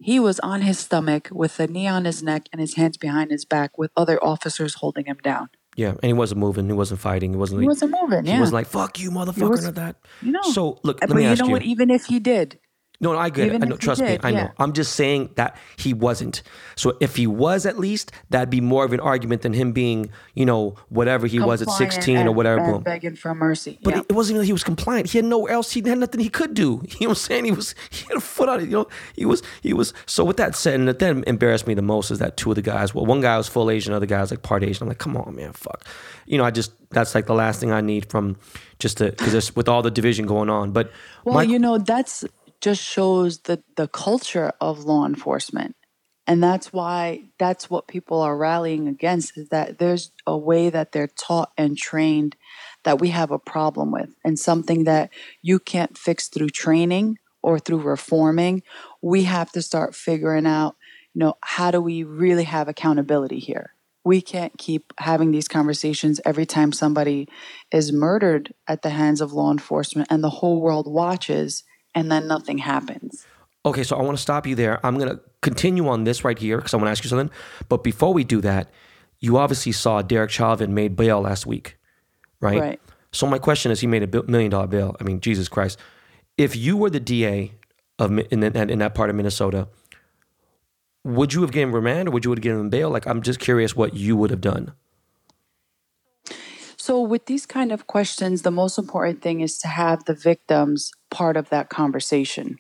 he was on his stomach with a knee on his neck and his hands behind his back with other officers holding him down. Yeah, and he wasn't moving. He wasn't fighting. He wasn't. He Like, wasn't moving. Yeah. he wasn't like "fuck you, motherfucker" was- or that. you know. So look, let but me you ask know you. what? Even if he did, No, no, I get Even it. I know, trust me, did, I know. I'm just saying that he wasn't. So if he was, at least that'd be more of an argument than him being, you know, whatever he was at compliant 16 or whatever. begging for mercy. But yeah. it, it wasn't even that he was compliant. He had nowhere else. He had nothing he could do. [laughs] You know what I'm saying? He was he had a foot on it. You know, he was he was. So with that said, and that then embarrassed me the most is that two of the guys. Well, one guy was full Asian, other guy was like part Asian. I'm like, come on, man, fuck. You know, I just that's like the last thing I need from just to because with all the division going on. But Well, my- you know, that's just shows the the culture of law enforcement. And that's why that's what people are rallying against is that there's a way that they're taught and trained that we have a problem with and something that you can't fix through training or through reforming. We have to start figuring out, you know, how do we really have accountability here? We can't keep having these conversations every time somebody is murdered at the hands of law enforcement and the whole world watches and then nothing happens. Okay, so I want to stop you there. I'm going to continue on this right here because I want to ask you something. But before we do that, you obviously saw Derek Chauvin made bail last week, right? Right. So my question is, he made a million dollar bail. I mean, Jesus Christ! If you were the DA of in that, in that part of Minnesota, would you have given him remand or would you have given him bail? Like, I'm just curious what you would have done. So, with these kind of questions, the most important thing is to have the victims part of that conversation,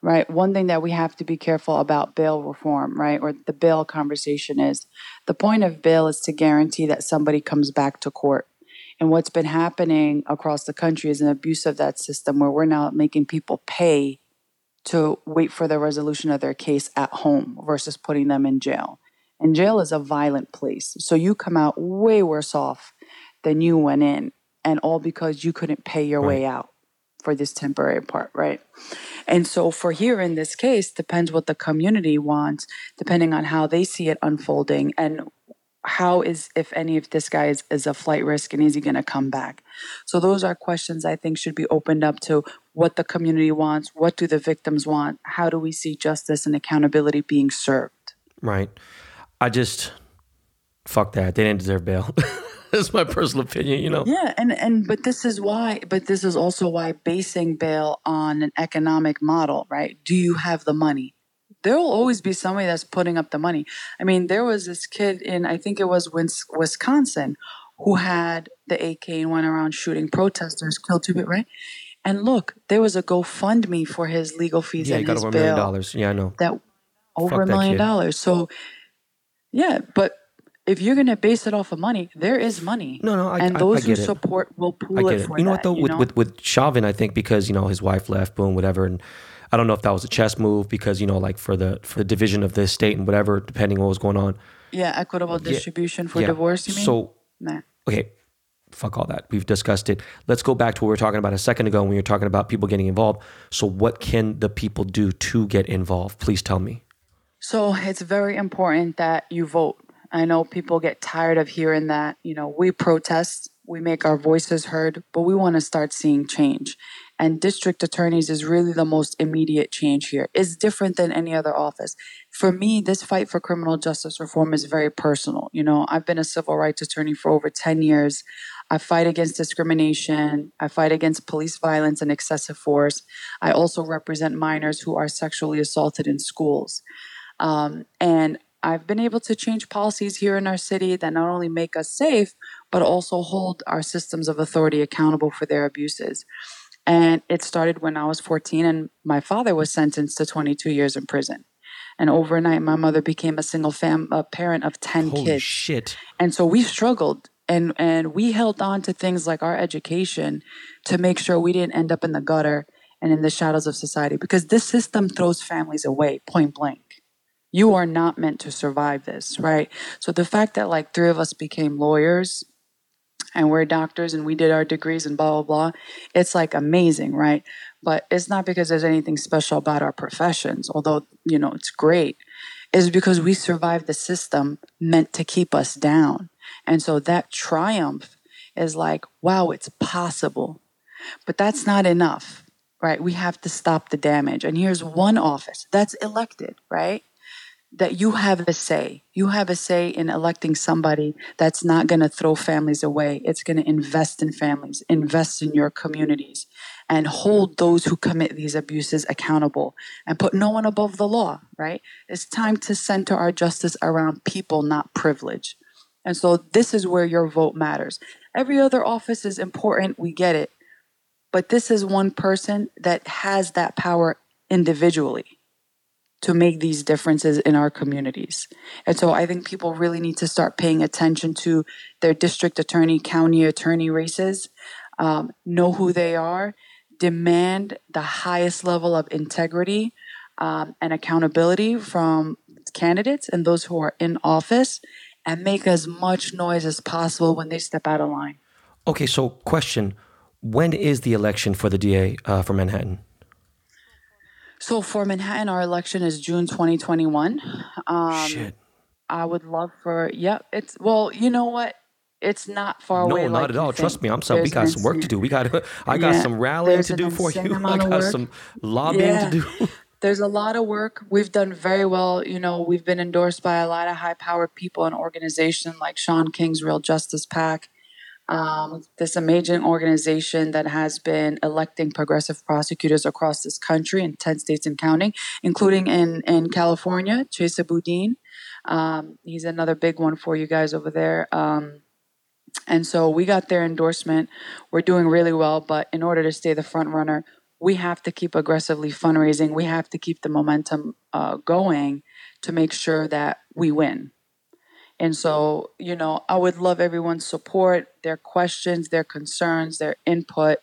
right? One thing that we have to be careful about bail reform, right, or the bail conversation is the point of bail is to guarantee that somebody comes back to court. And what's been happening across the country is an abuse of that system where we're now making people pay to wait for the resolution of their case at home versus putting them in jail. And jail is a violent place. So you come out way worse off than you went in, and all because you couldn't pay your way out for this temporary part, right? And so for here in this case, depends what the community wants, depending on how they see it unfolding and how is if any of this guy is, is a flight risk and is he going to come back so those are questions i think should be opened up to what the community wants what do the victims want how do we see justice and accountability being served Right. I just fuck that. They didn't deserve bail. [laughs] [laughs] That's my personal opinion. You know. yeah and and but this is why but this is also why basing bail on an economic model right do you have the money there will always be somebody that's putting up the money i mean there was this kid in i think it was wisconsin who had the ak and went around shooting protesters killed two people right and look there was a gofundme for his legal fees Yeah, he and got his over a million bail dollars. Yeah, I know. that over Fuck a million dollars so yeah but if you're going to base it off of money there is money No, no, I- and I- I those who it. support will pool I get it You know that, what though? you with, know? with with Chauvin, I think because you know his wife left, boom, whatever, and I don't know if that was a chess move because you know like for the for the division of the estate and whatever, depending on what was going on. yeah equitable distribution for Yeah. divorce you mean So nah. okay, fuck all that. We've discussed it. Let's go back to what we were talking about a second ago when we were talking about people getting involved. So what can the people do to get involved? Please tell me. So it's very important that you vote. I know people get tired of hearing that, you know, we protest. we make our voices heard, but we want to start seeing change. And district attorneys is really the most immediate change here. It's different than any other office. For me, this fight for criminal justice reform is very personal. You know, I've been a civil rights attorney for over 10 years. I fight against discrimination. I fight against police violence and excessive force. I also represent minors who are sexually assaulted in schools. Um, and I've been able to change policies here in our city that not only make us safe, but also hold our systems of authority accountable for their abuses. And it started when I was 14, and my father was sentenced to 22 years in prison. And overnight, my mother became a single fam- a parent of 10 Holy kids. shit. And so we struggled and and we held on to things like our education to make sure we didn't end up in the gutter and in the shadows of society because this system throws families away point blank. You are not meant to survive this, right? So the fact that like three of us became lawyers and we're doctors and we did our degrees and blah blah blah, it's like amazing, right? But it's not because there's anything special about our professions, although, you know, it's great. is because we survived the system meant to keep us down. And so that triumph is like, wow, it's possible. But that's not enough, right? We have to stop the damage. And here's one office that's elected, right? That you have a say. You have a say in electing somebody that's not going to throw families away. It's going to invest in families, invest in your communities, and hold those who commit these abuses accountable and put no one above the law, right? It's time to center our justice around people, not privilege. And so this is where your vote matters. Every other office is important, we get it. But this is one person that has that power individually to make these differences in our communities. And so I think people really need to start paying attention to their district attorney, county attorney races, um, know who they are, demand the highest level of integrity um, and accountability from candidates and those who are in office and make as much noise as possible when they step out of line. Okay, so question: When is the election for the DA uh, for Manhattan? So for Manhattan, our election is June 2021. Um, Shit. I would love for, yep, it's, well, you know what? It's not far No, away. No, not like at all. Trust me, I'm sorry. We got some work to do. We got. [laughs] I got Yeah, some rallying to do for you. [laughs] I got some lobbying Yeah. to do. There's a lot of work. We've done very well. You know, we've been endorsed by a lot of high powered people and organizations like Shaun King's Real Justice PAC. Um, this amazing organization that has been electing progressive prosecutors across this country in 10 states and counting, including in, in California, Chesa Boudin. Um, he's another big one for you guys over there. Um, and so we got their endorsement. We're doing really well, but in order to stay the front runner, we have to keep aggressively fundraising. We have to keep the momentum uh, going to make sure that we win. And so, you know, I would love everyone's support, their questions, their concerns, their input.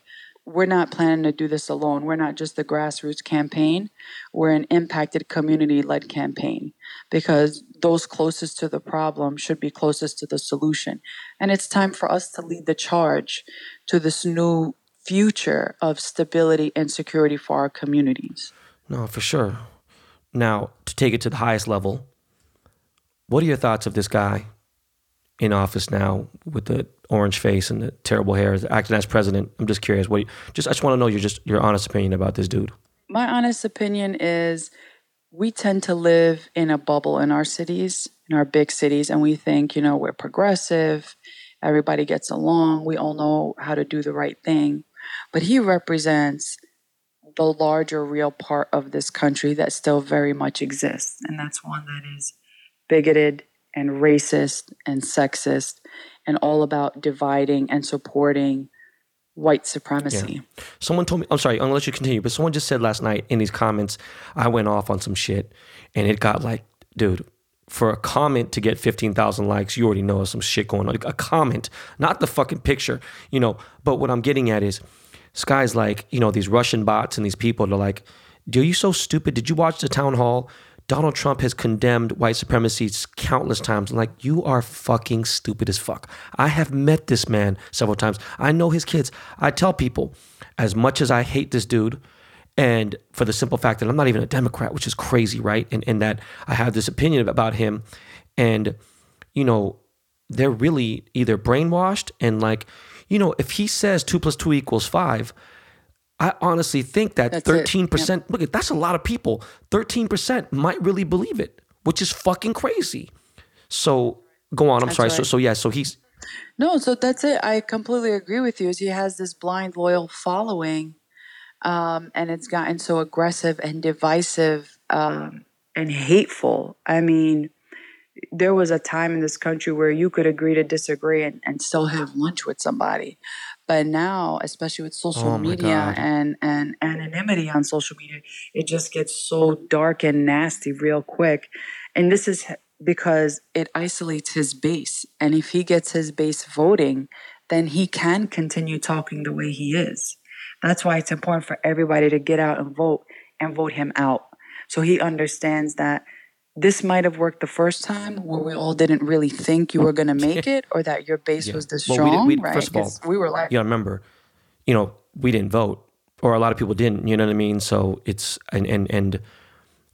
We're not planning to do this alone. We're not just a grassroots campaign. We're an impacted community led campaign because those closest to the problem should be closest to the solution. And it's time for us to lead the charge to this new future of stability and security for our communities. No, for sure. Now, to take it to the highest level, what are your thoughts of this guy in office now with the orange face and the terrible hair, acting as president? I'm just curious. What? You, just I just want to know your just your honest opinion about this dude. My honest opinion is we tend to live in a bubble in our cities, in our big cities, and we think, you know, we're progressive, everybody gets along, we all know how to do the right thing. But he represents the larger, real part of this country that still very much exists. And that's one that is bigoted and racist and sexist and all about dividing and supporting white supremacy. Someone told me, I'm sorry, I'm gonna let you continue, but someone just said last night in these comments, I went off on some shit and it got like, dude, for a comment to get 15,000 likes, you already know some shit going on. A comment, not the fucking picture, you know. But what I'm getting at is, Sky's like, you know, these Russian bots and these people, they're like, are you so stupid? Did you watch the town hall? Donald Trump has condemned white supremacy countless times. I'm like, you are fucking stupid as fuck. I have met this man several times. I know his kids. I tell people, as much as I hate this dude, and for the simple fact that I'm not even a Democrat, which is crazy, right? And, and that I have this opinion about him. And, you know, they're really either brainwashed and like, you know, if he says two plus two equals five, I honestly think that That's thirteen percent. Look at that's a lot of people. Thirteen percent might really believe it, which is fucking crazy. So go on. I'm That's sorry. So so yeah. So he's No, so that's it. I completely agree with you. Is he has this blind loyal following, um, and it's gotten so aggressive and divisive um, and hateful. I mean, there was a time in this country where you could agree to disagree and, and still have lunch with somebody. But now, especially with social Oh media and, and anonymity on social media, it just gets so dark and nasty real quick. And this is because it isolates his base. And if he gets his base voting, then he can continue talking the way he is. That's why it's important for everybody to get out and vote and vote him out. So he understands that this might have worked the first time where we all didn't really think you were going [laughs] to make it or that your base Yeah. was this Well, we did- strong, we- right? first of all, we were like, you gotta remember, you know, we didn't vote, or a lot of people didn't. You know what I mean? So it's and and and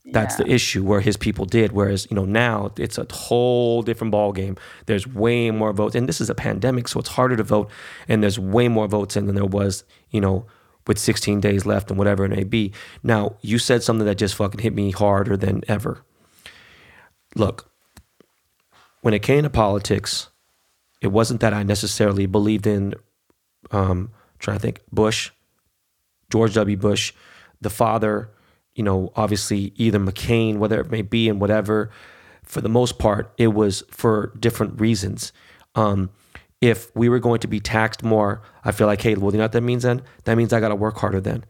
that's the issue where his people did. Whereas you know now it's a whole different ball game. There's way more votes, and this is a pandemic, so it's harder to vote. And there's way more votes in than there was, you know, with 16 days left and whatever it may be. Now you said something that just fucking hit me harder than ever. Look, when it came to politics, it wasn't that I necessarily believed in um, trying to think Bush, George W. Bush, the father, you know, obviously either McCain, whatever it may be, and whatever. For the most part, it was for different reasons. Um, if we were going to be taxed more, I feel like, hey, well, you know what that means then? That means I got to work harder then.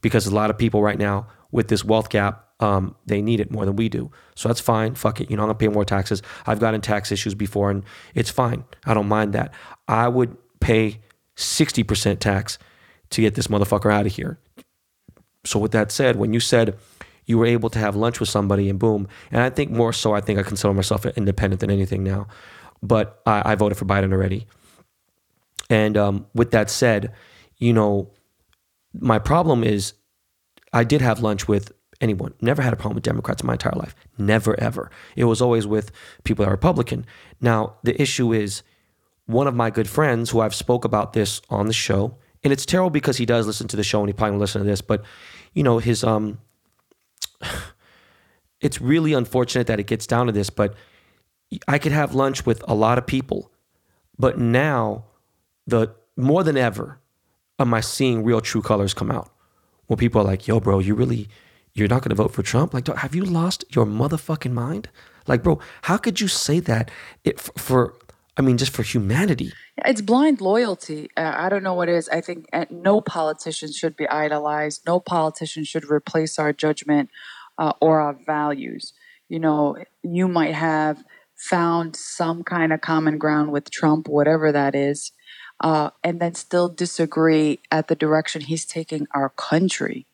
Because a lot of people right now with this wealth gap, um, they need it more than we do. So that's fine. Fuck it. You know, I'm to pay more taxes. I've gotten tax issues before and it's fine. I don't mind that. I would pay 60% tax to get this motherfucker out of here. So with that said, when you said you were able to have lunch with somebody and boom, and I think more so, I think I consider myself independent than anything now, but I, I voted for Biden already. And um, with that said, you know, my problem is I did have lunch with anyone. Never had a problem with Democrats in my entire life. Never, ever. It was always with people that are Republican. Now, the issue is one of my good friends who I've spoke about this on the show, and it's terrible because he does listen to the show and he probably will listen to this, but you know, his um [sighs] it's really unfortunate that it gets down to this, but I could have lunch with a lot of people, but now the more than ever am I seeing real true colors come out. When people are like, "Yo, bro, you really you're not going to vote for Trump?" Like, have you lost your motherfucking mind? Like, bro, how could you say that it, for, for I mean, just for humanity? It's blind loyalty. Uh, I don't know what it is. I think uh, no politician should be idolized. No politician should replace our judgment uh, or our values. You know, you might have found some kind of common ground with Trump, whatever that is, uh, and then still disagree at the direction he's taking our country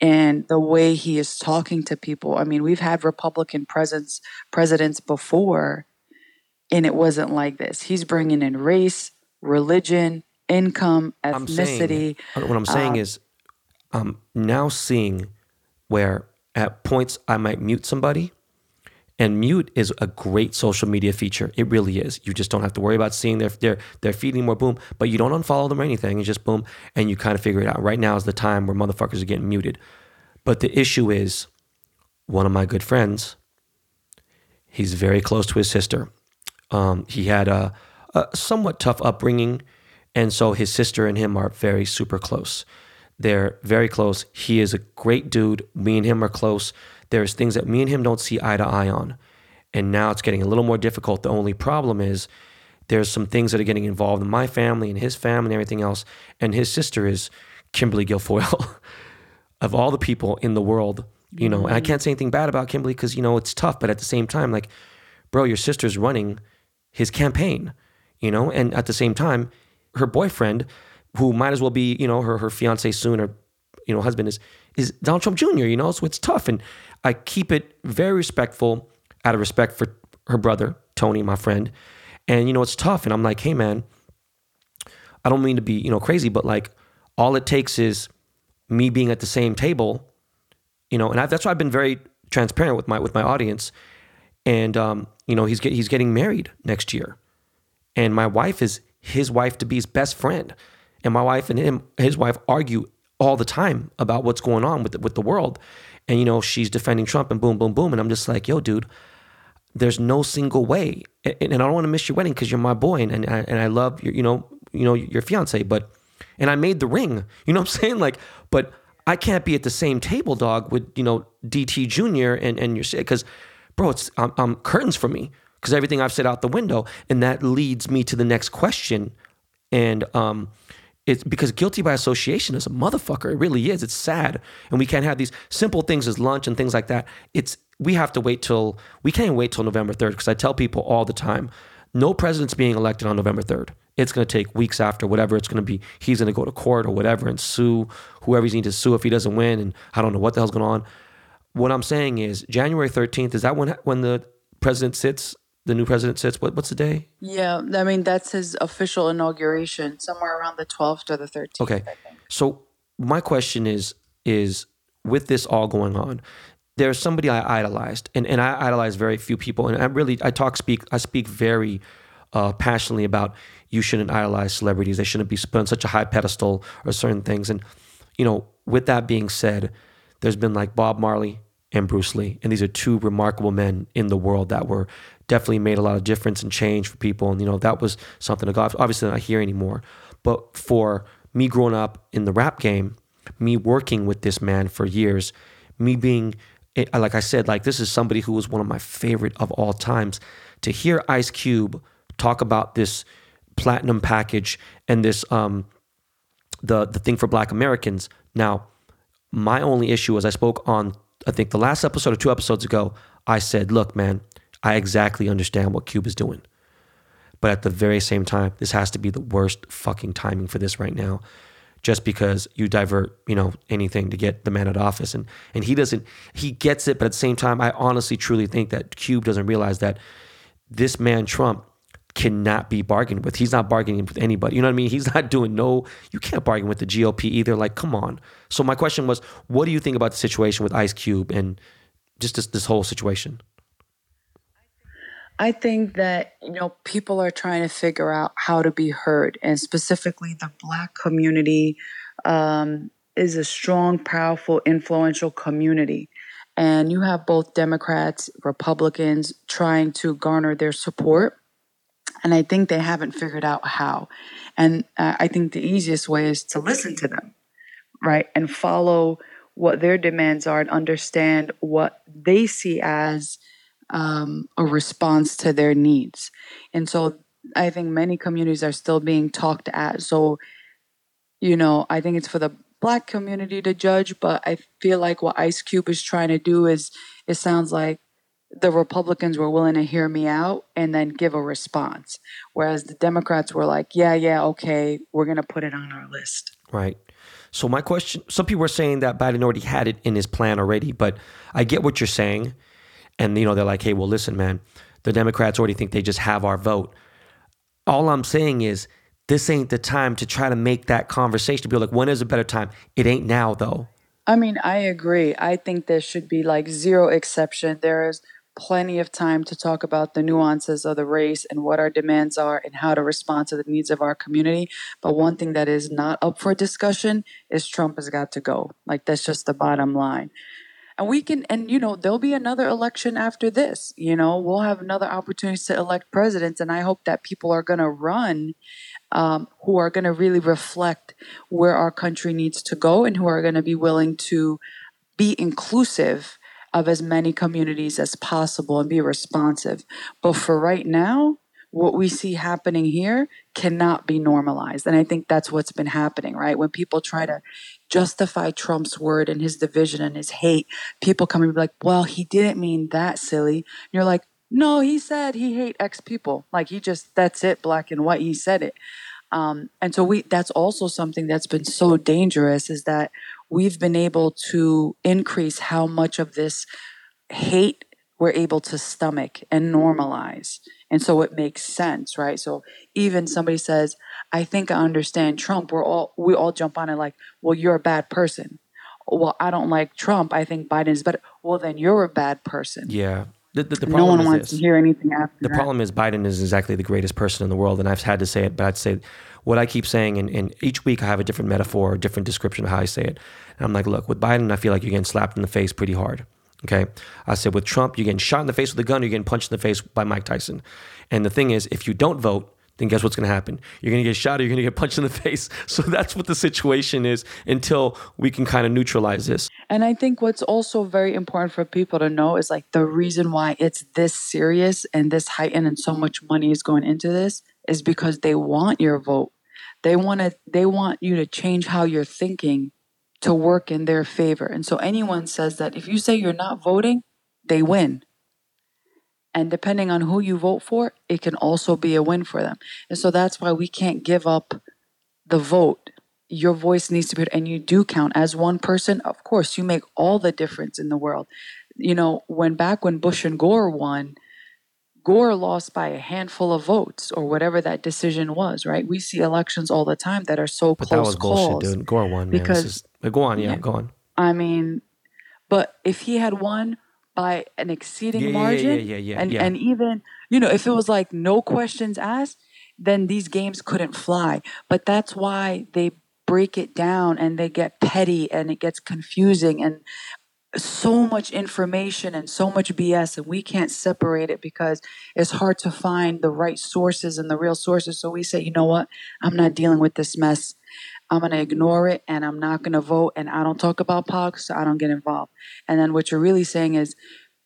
and the way he is talking to people. I mean, we've had Republican presidents presidents before and it wasn't like this. He's bringing in race, religion, income, I'm saying, ethnicity. what I'm saying is, I'm now seeing where at points I might mute somebody, and mute is a great social media feature. It really is. You just don't have to worry about seeing their their their feeding more boom, but you don't unfollow them or anything. You just boom, and you kind of figure it out. Right now is the time where motherfuckers are getting muted. But the issue is, one of my good friends, he's very close to his sister. Um, he had a, a somewhat tough upbringing, and so his sister and him are very super close. They're very close. He is a great dude. Me and him are close. There's things that me and him don't see eye to eye on. And now it's getting a little more difficult. The only problem is there's some things that are getting involved in my family and his family and everything else. And his sister is Kimberly Guilfoyle. [laughs] of all the people in the world, you know, and I mm. can't say anything bad about Kimberly because, you know, it's tough. But at the same time, like, bro, your sister's running his campaign, you know, and at the same time, her boyfriend, who might as well be, you know, her her fiance soon or, you know, husband is is Donald Trump Jr., you know, so it's tough. And I keep it very respectful out of respect for her brother, Tony, my friend. And, you know, it's tough. And I'm like, hey, man, I don't mean to be, you know, crazy, but like all it takes is me being at the same table, you know, and I, that's why I've been very transparent with my with my audience. And um, you know, he's get, he's getting married next year, and my wife is his wife to be his best friend. And my wife and him, his wife, argue all the time about what's going on with the, with the world. And you know, she's defending Trump and boom, boom, boom. And I'm just like, yo, dude, there's no single way. And, and I don't want to miss your wedding because you're my boy, and and I, and I love your, you know, you know, your fiance. But and I made the ring. [laughs] You know what I'm saying? Like, but I can't be at the same table, dog, with you know DT Junior and and your because, bro, it's um, um curtains for me because everything I've said out the window, and that leads me to the next question, and um it's because guilty by association is a motherfucker. It really is. It's sad. And we can't have these simple things as lunch and things like that. It's we have to wait till we can't wait till November 3rd because I tell people all the time, no president's being elected on November 3rd. It's going to take weeks after whatever it's going to be. He's going to go to court or whatever and sue whoever he needs to sue if he doesn't win. And I don't know what the hell's going on. What I'm saying is January 13th is that when when the president sits the new president sits. What what's the day? Yeah, I mean that's his official inauguration, somewhere around the 12th or the 13th. Okay. So my question is is with this all going on, there's somebody I idolized, and, and I idolize very few people, and I really I talk speak I speak very uh, passionately about you shouldn't idolize celebrities. They shouldn't be put on such a high pedestal or certain things. And you know, with that being said, there's been like Bob Marley and Bruce Lee, and these are two remarkable men in the world that were definitely made a lot of difference and change for people. And, you know, that was something that got obviously not here anymore. But for me growing up in the rap game, me working with this man for years, me being, eh, like I said, like this is somebody who was one of my favorite of all times. To hear Ice Cube talk about this platinum package and this, um, the, the thing for black Americans. Now, my only issue was I spoke on, I think the last episode or two episodes ago, I said, look, man, I exactly understand what Cube is doing. But at the very same time, this has to be the worst fucking timing for this right now. Just because you divert, you know, anything to get the man out of office. And and he doesn't he gets it, but at the same time, I honestly truly think that Cube doesn't realize that this man Trump cannot be bargained with. He's not bargaining with anybody. You know what I mean? He's [laughs] not doing no, you can't bargain with the GOP either. Like, come on. So my question was, what do you think about the situation with Ice Cube and just this, this whole situation? I think that, you know, people are trying to figure out how to be heard, and specifically the Black community um, is a strong, powerful, influential community. And you have both Democrats, Republicans trying to garner their support. And I think they haven't figured out how. And uh, I think the easiest way is to listen to them, right? And follow what their demands are and understand what they see as um, a response to their needs. And so I think many communities are still being talked at. So, you know, I think it's for the black community to judge, but I feel like what Ice Cube is trying to do is it sounds like the Republicans were willing to hear me out and then give a response. Whereas the Democrats were like, yeah, yeah, okay, we're going to put it on our list. Right. So, my question some people are saying that Biden already had it in his plan already, but I get what you're saying. And, you know, they're like, hey, well, listen, man, the Democrats already think they just have our vote. All I'm saying is, this ain't the time to try to make that conversation. to Be like, when is a better time? It ain't now, though. I mean, I agree. I think there should be like zero exception. There is plenty of time to talk about the nuances of the race and what our demands are and how to respond to the needs of our community. But one thing that is not up for discussion is Trump has got to go. Like, that's just the bottom line and we can and you know there'll be another election after this you know we'll have another opportunity to elect presidents and i hope that people are going to run um, who are going to really reflect where our country needs to go and who are going to be willing to be inclusive of as many communities as possible and be responsive but for right now what we see happening here cannot be normalized. And I think that's what's been happening, right? When people try to justify Trump's word and his division and his hate, people come and be like, well, he didn't mean that silly. And you're like, no, he said he hate X people. Like he just, that's it, black and white. He said it. Um, and so we, that's also something that's been so dangerous is that we've been able to increase how much of this hate we're able to stomach and normalize. And so it makes sense, right? So even somebody says, I think I understand Trump, we're all we all jump on it like, well, you're a bad person. Well, I don't like Trump. I think Biden is better. Well, then you're a bad person. Yeah. The, the, the no problem one is wants this. to hear anything after The that. problem is Biden is exactly the greatest person in the world, and I've had to say it, but I'd say what I keep saying, and, and each week I have a different metaphor, a different description of how I say it. And I'm like, look, with Biden, I feel like you're getting slapped in the face pretty hard. Okay. I said with Trump, you're getting shot in the face with a gun, or you're getting punched in the face by Mike Tyson. And the thing is, if you don't vote, then guess what's going to happen? You're going to get shot or you're going to get [laughs] punched in the face. So that's what the situation is until we can kind of neutralize this. And I think what's also very important for people to know is like the reason why it's this serious and this heightened and so much money is going into this is because they want your vote. They want to they want you to change how you're thinking to work in their favor. And so anyone says that if you say you're not voting, they win. And depending on who you vote for, it can also be a win for them. And so that's why we can't give up the vote. Your voice needs to be, and you do count as one person. Of course, you make all the difference in the world. You know, when back when Bush and Gore won, Gore lost by a handful of votes or whatever that decision was, right? We see elections all the time that are so But that close was bullshit, calls. dude. Gore won, man. Because- is, go on, yeah, yeah. go on. I mean, but if he had won by an exceeding Yeah, yeah, yeah, margin, yeah, yeah, yeah, and yeah. and even you know, if it was like no questions asked, then these games couldn't fly. But that's why they break it down and they get petty and it gets confusing and so much information and so much BS and we can't separate it because it's hard to find the right sources and the real sources. So we say, you know what? I'm not dealing with this mess. I'm going to ignore it and I'm not going to vote and I don't talk about politics, so I don't get involved. And then what you're really saying is,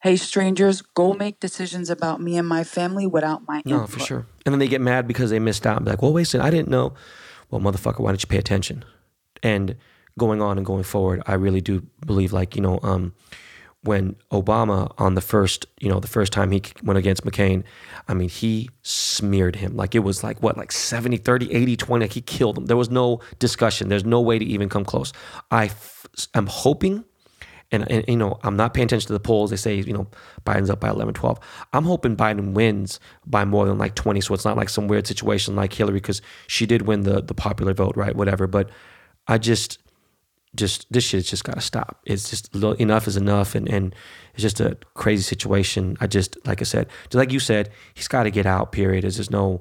hey, strangers, go make decisions about me and my family without my input. No, input. for sure. And then they get mad because they missed out and be like, well, wait a second, I didn't know. Well, motherfucker, why don't you pay attention? And going on and going forward, I really do believe, like, you know, um, when Obama on the first, you know, the first time he went against McCain, I mean, he smeared him. Like it was like what, like 70, 30, 80, 20, like he killed him. There was no discussion. There's no way to even come close. I f- am hoping and, and you know i'm not paying attention to the polls they say you know biden's up by 11 12 i'm hoping biden wins by more than like 20 so it's not like some weird situation like hillary because she did win the the popular vote right whatever but i just just this shit's just got to stop it's just enough is enough and and it's just a crazy situation i just like i said just like you said he's got to get out period there's just no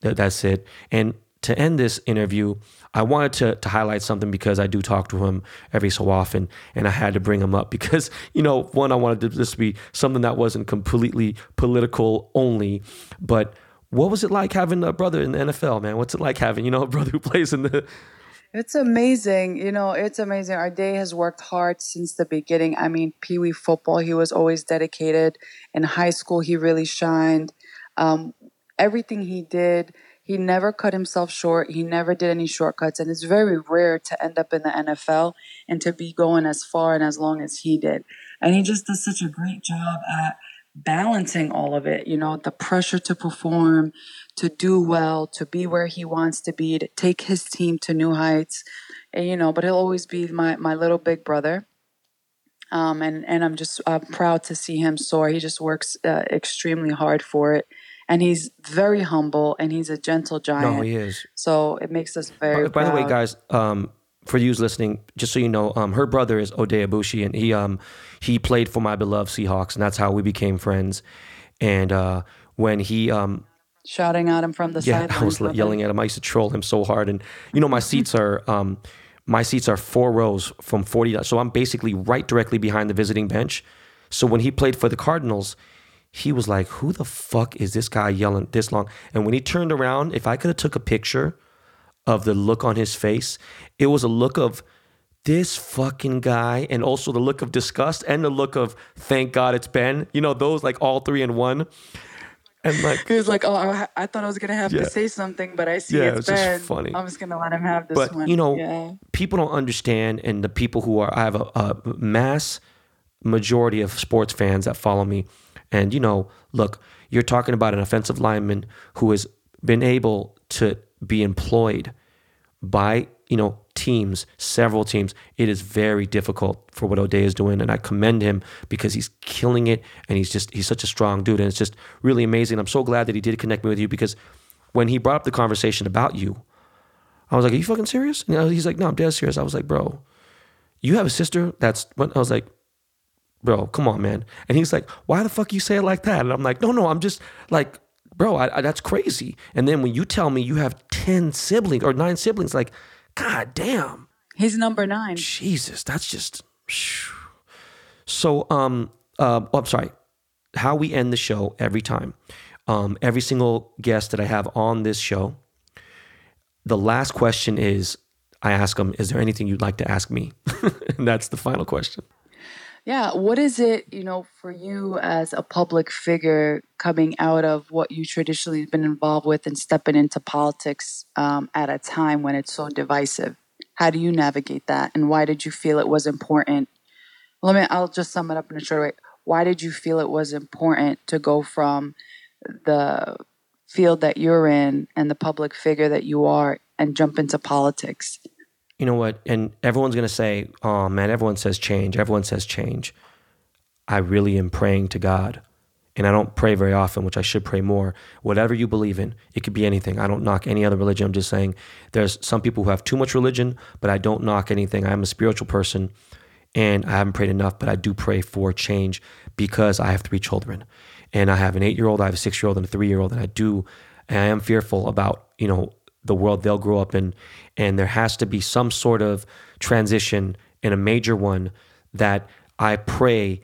that, that's it and to end this interview, I wanted to, to highlight something because I do talk to him every so often, and I had to bring him up because, you know, one, I wanted this to be something that wasn't completely political only, but what was it like having a brother in the NFL, man? What's it like having, you know, a brother who plays in the. It's amazing. You know, it's amazing. Oday has worked hard since the beginning. I mean, Pee Wee football, he was always dedicated. In high school, he really shined. Um, everything he did, he never cut himself short. He never did any shortcuts. And it's very rare to end up in the NFL and to be going as far and as long as he did. And he just does such a great job at balancing all of it. You know, the pressure to perform, to do well, to be where he wants to be, to take his team to new heights. And, you know, but he'll always be my, my little big brother. Um, and, and I'm just uh, proud to see him soar. He just works uh, extremely hard for it. And he's very humble and he's a gentle giant. No, he is. So it makes us very By, by the way, guys, um, for you listening, just so you know, um, her brother is Oday Aboushi, and he um, he played for my beloved Seahawks, and that's how we became friends. And uh, when he um, shouting at him from the yeah. [laughs] I was yelling at him. I used to troll him so hard, and you know, my seats are um, my seats are four rows from forty. So I'm basically right directly behind the visiting bench. So when he played for the Cardinals, he was like, "Who the fuck is this guy yelling this long?" And when he turned around, if I could have took a picture of the look on his face, it was a look of this fucking guy, and also the look of disgust and the look of thank God it's Ben. You know, those like all three in one. And like, He was like, "Oh, I, I thought I was gonna have Yeah. to say something, but I see Yeah, it it's was just funny. I'm just gonna let him have this but one." you know yeah. people don't understand and the people who are i have a, a mass majority of sports fans that follow me and you know look you're talking about an offensive lineman who has been able to be employed by you know teams several teams it is very difficult for what Oday is doing and I commend him because he's killing it and he's just he's such a strong dude and it's just really amazing I'm so glad that he did connect me with you because when he brought up the conversation about you I was like, "Are you fucking serious?" And uh, he's like, "No, I'm dead serious." I was like, "Bro, you have a sister that's." What I was like, bro, come on, man. And he's like, why the fuck you say it like that? And I'm like, no, no, I'm just like, bro, I, I, that's crazy. And then when you tell me you have 10 siblings or nine siblings, like, god damn. He's number nine. Jesus, that's just. So, um, uh, oh, I'm sorry. How we end the show every time, um, every single guest that I have on this show, the last question is I ask them, "Is there anything you'd like to ask me?" [laughs] and that's the final question. Yeah. What is it, you know, for you as a public figure coming out of what you traditionally have been involved with and stepping into politics um, at a time when it's so divisive? How do you navigate that? And why did you feel it was important? Let me, I'll just sum it up in a short way. Why did you feel it was important to go from the field that you're in and the public figure that you are and jump into politics? You know what? And everyone's going to say, oh man, everyone says change. Everyone says change. I really am praying to God. And I don't pray very often, which I should pray more. Whatever you believe in, it could be anything. I don't knock any other religion. I'm just saying there's some people who have too much religion, but I don't knock anything. I'm a spiritual person and I haven't prayed enough, but I do pray for change because I have three children. And I have an eight year old, I have a six year old, and a three year old. And I do, and I am fearful about, you know, the world they'll grow up in. And there has to be some sort of transition and a major one that I pray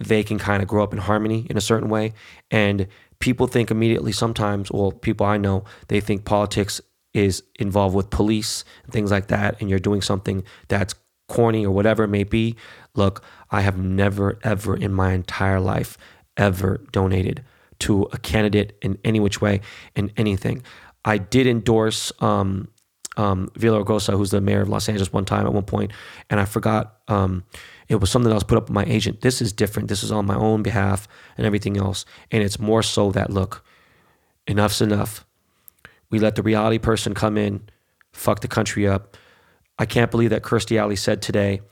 they can kind of grow up in harmony in a certain way. And people think immediately sometimes, well, people I know, they think politics is involved with police and things like that. And you're doing something that's corny or whatever it may be. Look, I have never, ever in my entire life ever donated to a candidate in any which way in anything. I did endorse um, um, Villaraigosa, who's the mayor of Los Angeles, one time at one point, and I forgot um, it was something that was put up with my agent. This is different. This is on my own behalf and everything else, and it's more so that look, enough's enough. We let the reality person come in, fuck the country up. I can't believe that Kirstie Alley said today.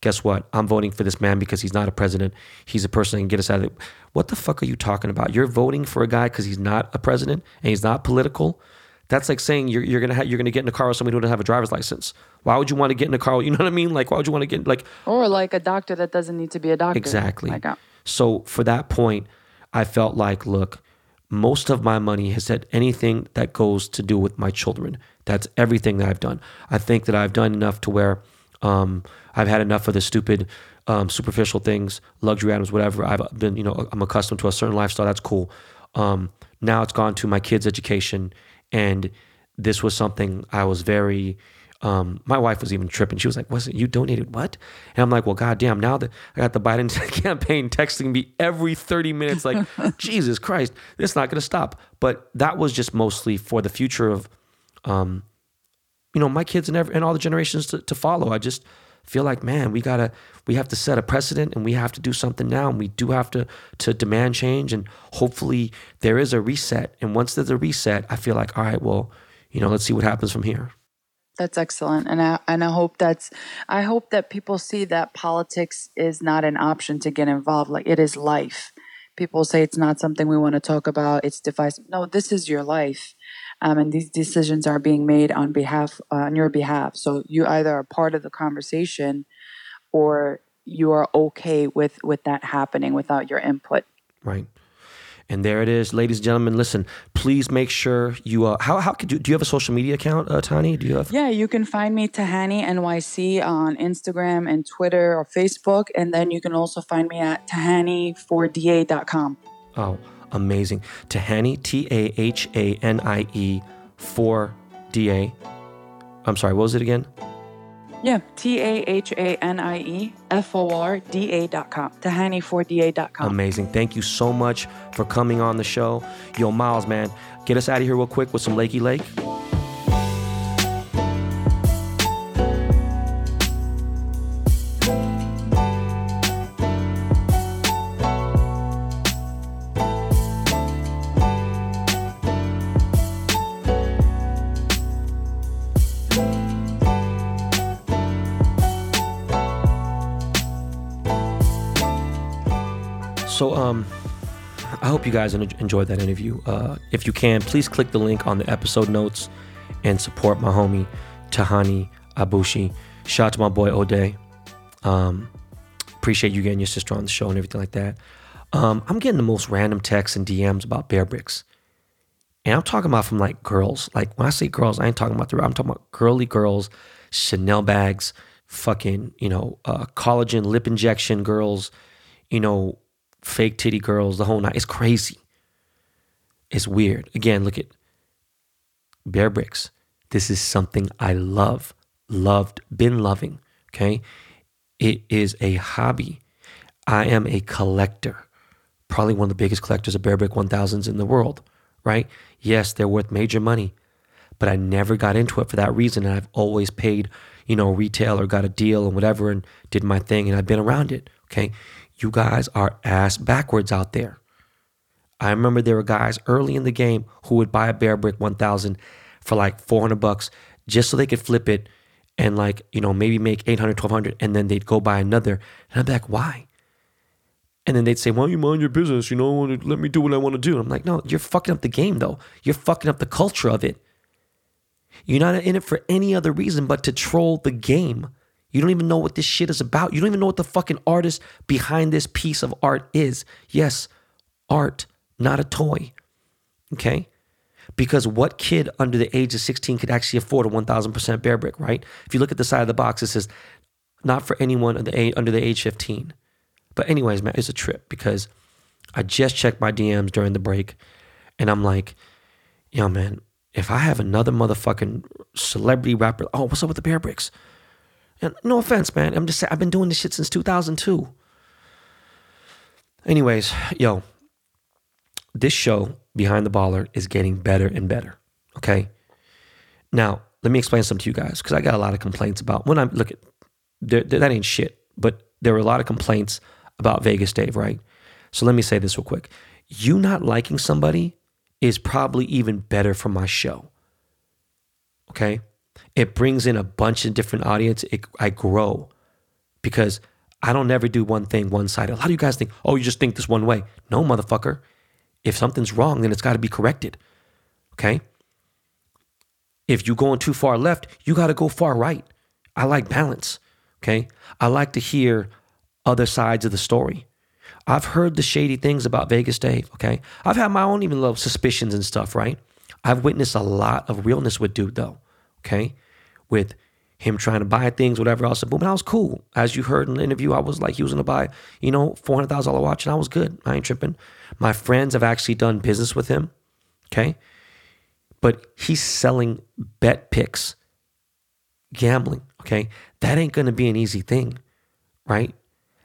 Guess what? I'm voting for this man because he's not a president. He's a person that can get us out of it. What the fuck are you talking about? You're voting for a guy because he's not a president and he's not political. That's like saying you're, you're gonna ha- you're gonna get in a car with somebody who doesn't have a driver's license. Why would you want to get in a car? You know what I mean? Like why would you want to get like or like a doctor that doesn't need to be a doctor? Exactly. Like, uh, so for that point, I felt like, look, most of my money has had anything that goes to do with my children. That's everything that I've done. I think that I've done enough to where um, I've had enough of the stupid, um, superficial things, luxury items, whatever. I've been, you know, I'm accustomed to a certain lifestyle. That's cool. Um, now it's gone to my kids' education and this was something I was very. Um, my wife was even tripping. She was like, "Wasn't you donated what?" And I'm like, "Well, goddamn! Now that I got the Biden [laughs] campaign texting me every 30 minutes, like, [laughs] Jesus Christ, it's not going to stop." But that was just mostly for the future of, um, you know, my kids and every, and all the generations to, to follow. I just feel like, man, we gotta, we have to set a precedent, and we have to do something now, and we do have to to demand change, and hopefully there is a reset. And once there's a reset, I feel like, all right, well, you know, let's see what happens from here. That's excellent, and I and I hope that's I hope that people see that politics is not an option to get involved. Like it is life. People say it's not something we want to talk about. It's divisive. No, this is your life, um, and these decisions are being made on behalf uh, on your behalf. So you either are part of the conversation, or you are okay with with that happening without your input. Right. And there it is, ladies and gentlemen. Listen, please make sure you. Uh, how how could you do? You have a social media account, uh, Tani? Do you have? Yeah, you can find me Tahanie NYC on Instagram and Twitter or Facebook, and then you can also find me at tahani4da.com. Oh, amazing! Tahanie T A H A N I E four D A. I'm sorry. What was it again? Yeah, T A H A N I E F O R D A dot com. Tahanie4da dot com. Amazing. Thank you so much for coming on the show. Yo, Miles, man, get us out of here real quick with some Lakey Lake. You guys en- enjoyed that interview. Uh, if you can, please click the link on the episode notes and support my homie Tahanie Aboushi. Shout out to my boy Oday. Um, appreciate you getting your sister on the show and everything like that. Um, I'm getting the most random texts and DMs about Bearbricks. And I'm talking about from like girls. Like when I say girls, I ain't talking about the I'm talking about girly girls, Chanel bags, fucking, you know, uh, collagen lip injection girls, you know, fake titty girls, the whole night. It's crazy. It's weird. Again, look at Bearbricks. This is something I love, loved, been loving. Okay. It is a hobby. I am a collector, probably one of the biggest collectors of Bearbrick 1000s in the world, right? Yes, they're worth major money, but I never got into it for that reason. And I've always paid, you know, retail or got a deal and whatever and did my thing and I've been around it. Okay. You guys are ass backwards out there. I remember there were guys early in the game who would buy a Bearbrick 1000 for like 400 bucks just so they could flip it and like, you know, maybe make 800, 1200 and then they'd go buy another. And I'd be like, why? And then they'd say, "Why don't you mind your business? You know, let me do what I want to do." I'm like, "No, you're fucking up the game, though. You're fucking up the culture of it. You're not in it for any other reason but to troll the game. You don't even know what this shit is about. You don't even know what the fucking artist behind this piece of art is. Yes, art, not a toy. Okay? Because what kid under the age of 16 could actually afford a 1000% Bearbrick, right? If you look at the side of the box, it says, not for anyone under the, age 15. But anyways, man, it's a trip because I just checked my DMs during the break, and I'm like, yo, man, if I have another motherfucking celebrity rapper, oh, what's up with the Bearbricks? And no offense, man, I'm just saying I've been doing this shit since 2002. Anyways, yo, this show behind the baller is getting better and better. Okay, now let me explain something to you guys because I got a lot of complaints about when I'm look at that ain't shit, but there were a lot of complaints about Vegas Dave, right? So let me say this real quick. You not liking somebody is probably even better for my show. Okay? It brings in a bunch of different audience. It, I grow because I don't never do one thing one sided. A lot of you guys think, oh, you just think this one way. No, motherfucker. If something's wrong, then it's got to be corrected. Okay? If you're going too far left, you got to go far right. I like balance. Okay? I like to hear other sides of the story. I've heard the shady things about Vegas Dave, okay? I've had my own even little suspicions and stuff, right? I've witnessed a lot of realness with dude though, okay? With him trying to buy things, whatever else. Boom, and I was cool. As you heard in the interview, I was like, he was gonna buy, you know, $400,000 watch, and I was good. I ain't tripping. My friends have actually done business with him, okay? But he's selling bet picks, gambling, okay? That ain't gonna be an easy thing, right?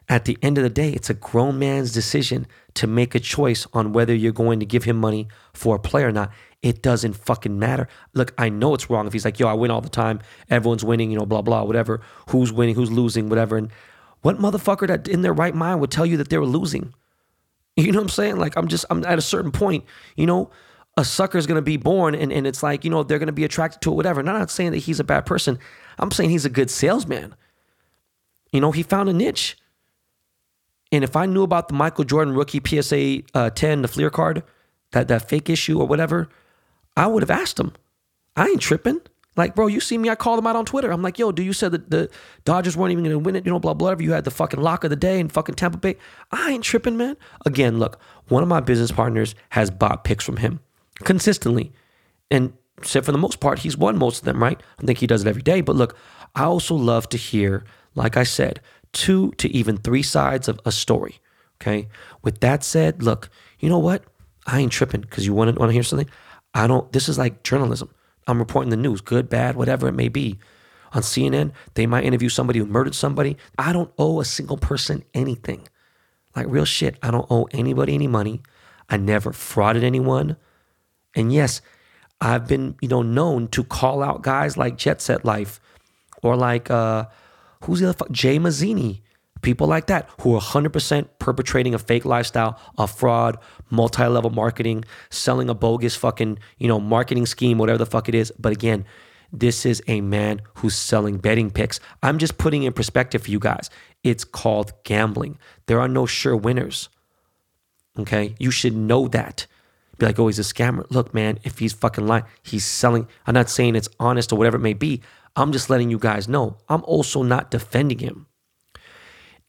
At the end of the day, it's a grown man's decision to make a choice on whether you're going to give him money for a play or not. It doesn't fucking matter. Look, I know it's wrong if he's like, yo, I win all the time. Everyone's winning, you know, blah, blah, whatever. Who's winning, who's losing, whatever. And what motherfucker that in their right mind would tell you that they were losing? [laughs] You know what I'm saying? Like, I'm just, I'm at a certain point, you know, a sucker is to be born and, and it's like, you know, they're to be attracted to it, whatever. And I'm not saying that he's a bad person. I'm saying he's a good salesman. You know, he found a niche. And if I knew about the Michael Jordan rookie PSA uh, 10, the Fleer card, that, that fake issue or whatever, I would have asked him. I ain't tripping. Like, bro, you see me, I called him out on Twitter. I'm like, yo, do you said that the Dodgers weren't even to win it, you know, blah, blah, blah. You had the fucking lock of the day in fucking Tampa Bay. I ain't tripping, man. Again, look, one of my business partners has bought picks from him consistently. And said for the most part, he's won most of them, right? I think he does it every day. But look, I also love to hear, like I said, two to even three sides of a story. Okay. With that said, look, you know what? I ain't tripping because you want to want to hear something. I don't. This is like journalism. I'm reporting the news, good, bad, whatever it may be. On CNN, they might interview somebody who murdered somebody. I don't owe a single person anything. Like real shit. I don't owe anybody any money. I never frauded anyone. And yes, I've been, you know, known to call out guys like Jet Set Life or like uh Who's the other fuck? Jay Mazini. People like that who are 100% perpetrating a fake lifestyle, a fraud, multi-level marketing, selling a bogus fucking, you know, marketing scheme, whatever the fuck it is. But again, this is a man who's selling betting picks. I'm just putting in perspective for you guys. It's called gambling. There are no sure winners. Okay? You should know that. Be like, oh, he's a scammer. Look, man, if he's fucking lying, he's selling. I'm not saying it's honest or whatever it may be. I'm just letting you guys know I'm also not defending him.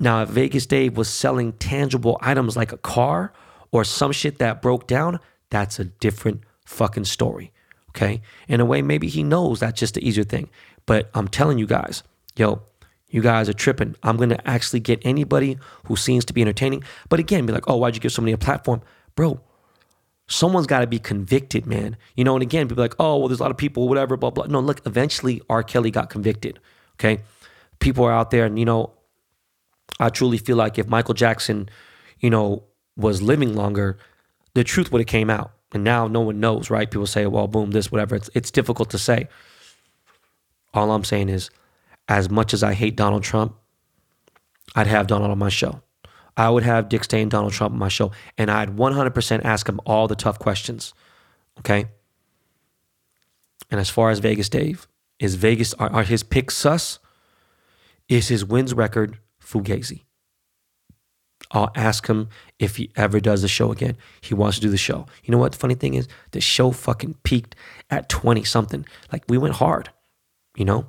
Now, if Vegas Dave was selling tangible items like a car or some shit that broke down, that's a different fucking story. Okay. In a way, maybe he knows that's just the easier thing. But I'm telling you guys, yo, you guys are tripping. I'm going to actually get anybody who seems to be entertaining. But again, be like, oh, why'd you give somebody a platform? Bro, someone's got to be convicted, man. You know, and again, people like, oh, well, there's a lot of people, whatever, blah, blah. No, look, eventually R. Kelly got convicted. Okay. People are out there, and, you know, I truly feel like if Michael Jackson, you know, was living longer, the truth would have came out. And now no one knows, right? People say, well, boom, this, whatever. It's, it's difficult to say. All I'm saying is, as much as I hate Donald Trump, I'd have Donald on my show. I would have Dick Stain, Donald Trump on my show, and I'd 100% ask him all the tough questions. Okay. And as far as Vegas Dave, is Vegas, are, are his picks sus? Is his wins record fugazi? I'll ask him if he ever does the show again. He wants to do the show. You know what the funny thing is? The show fucking peaked at 20 something. Like we went hard, you know?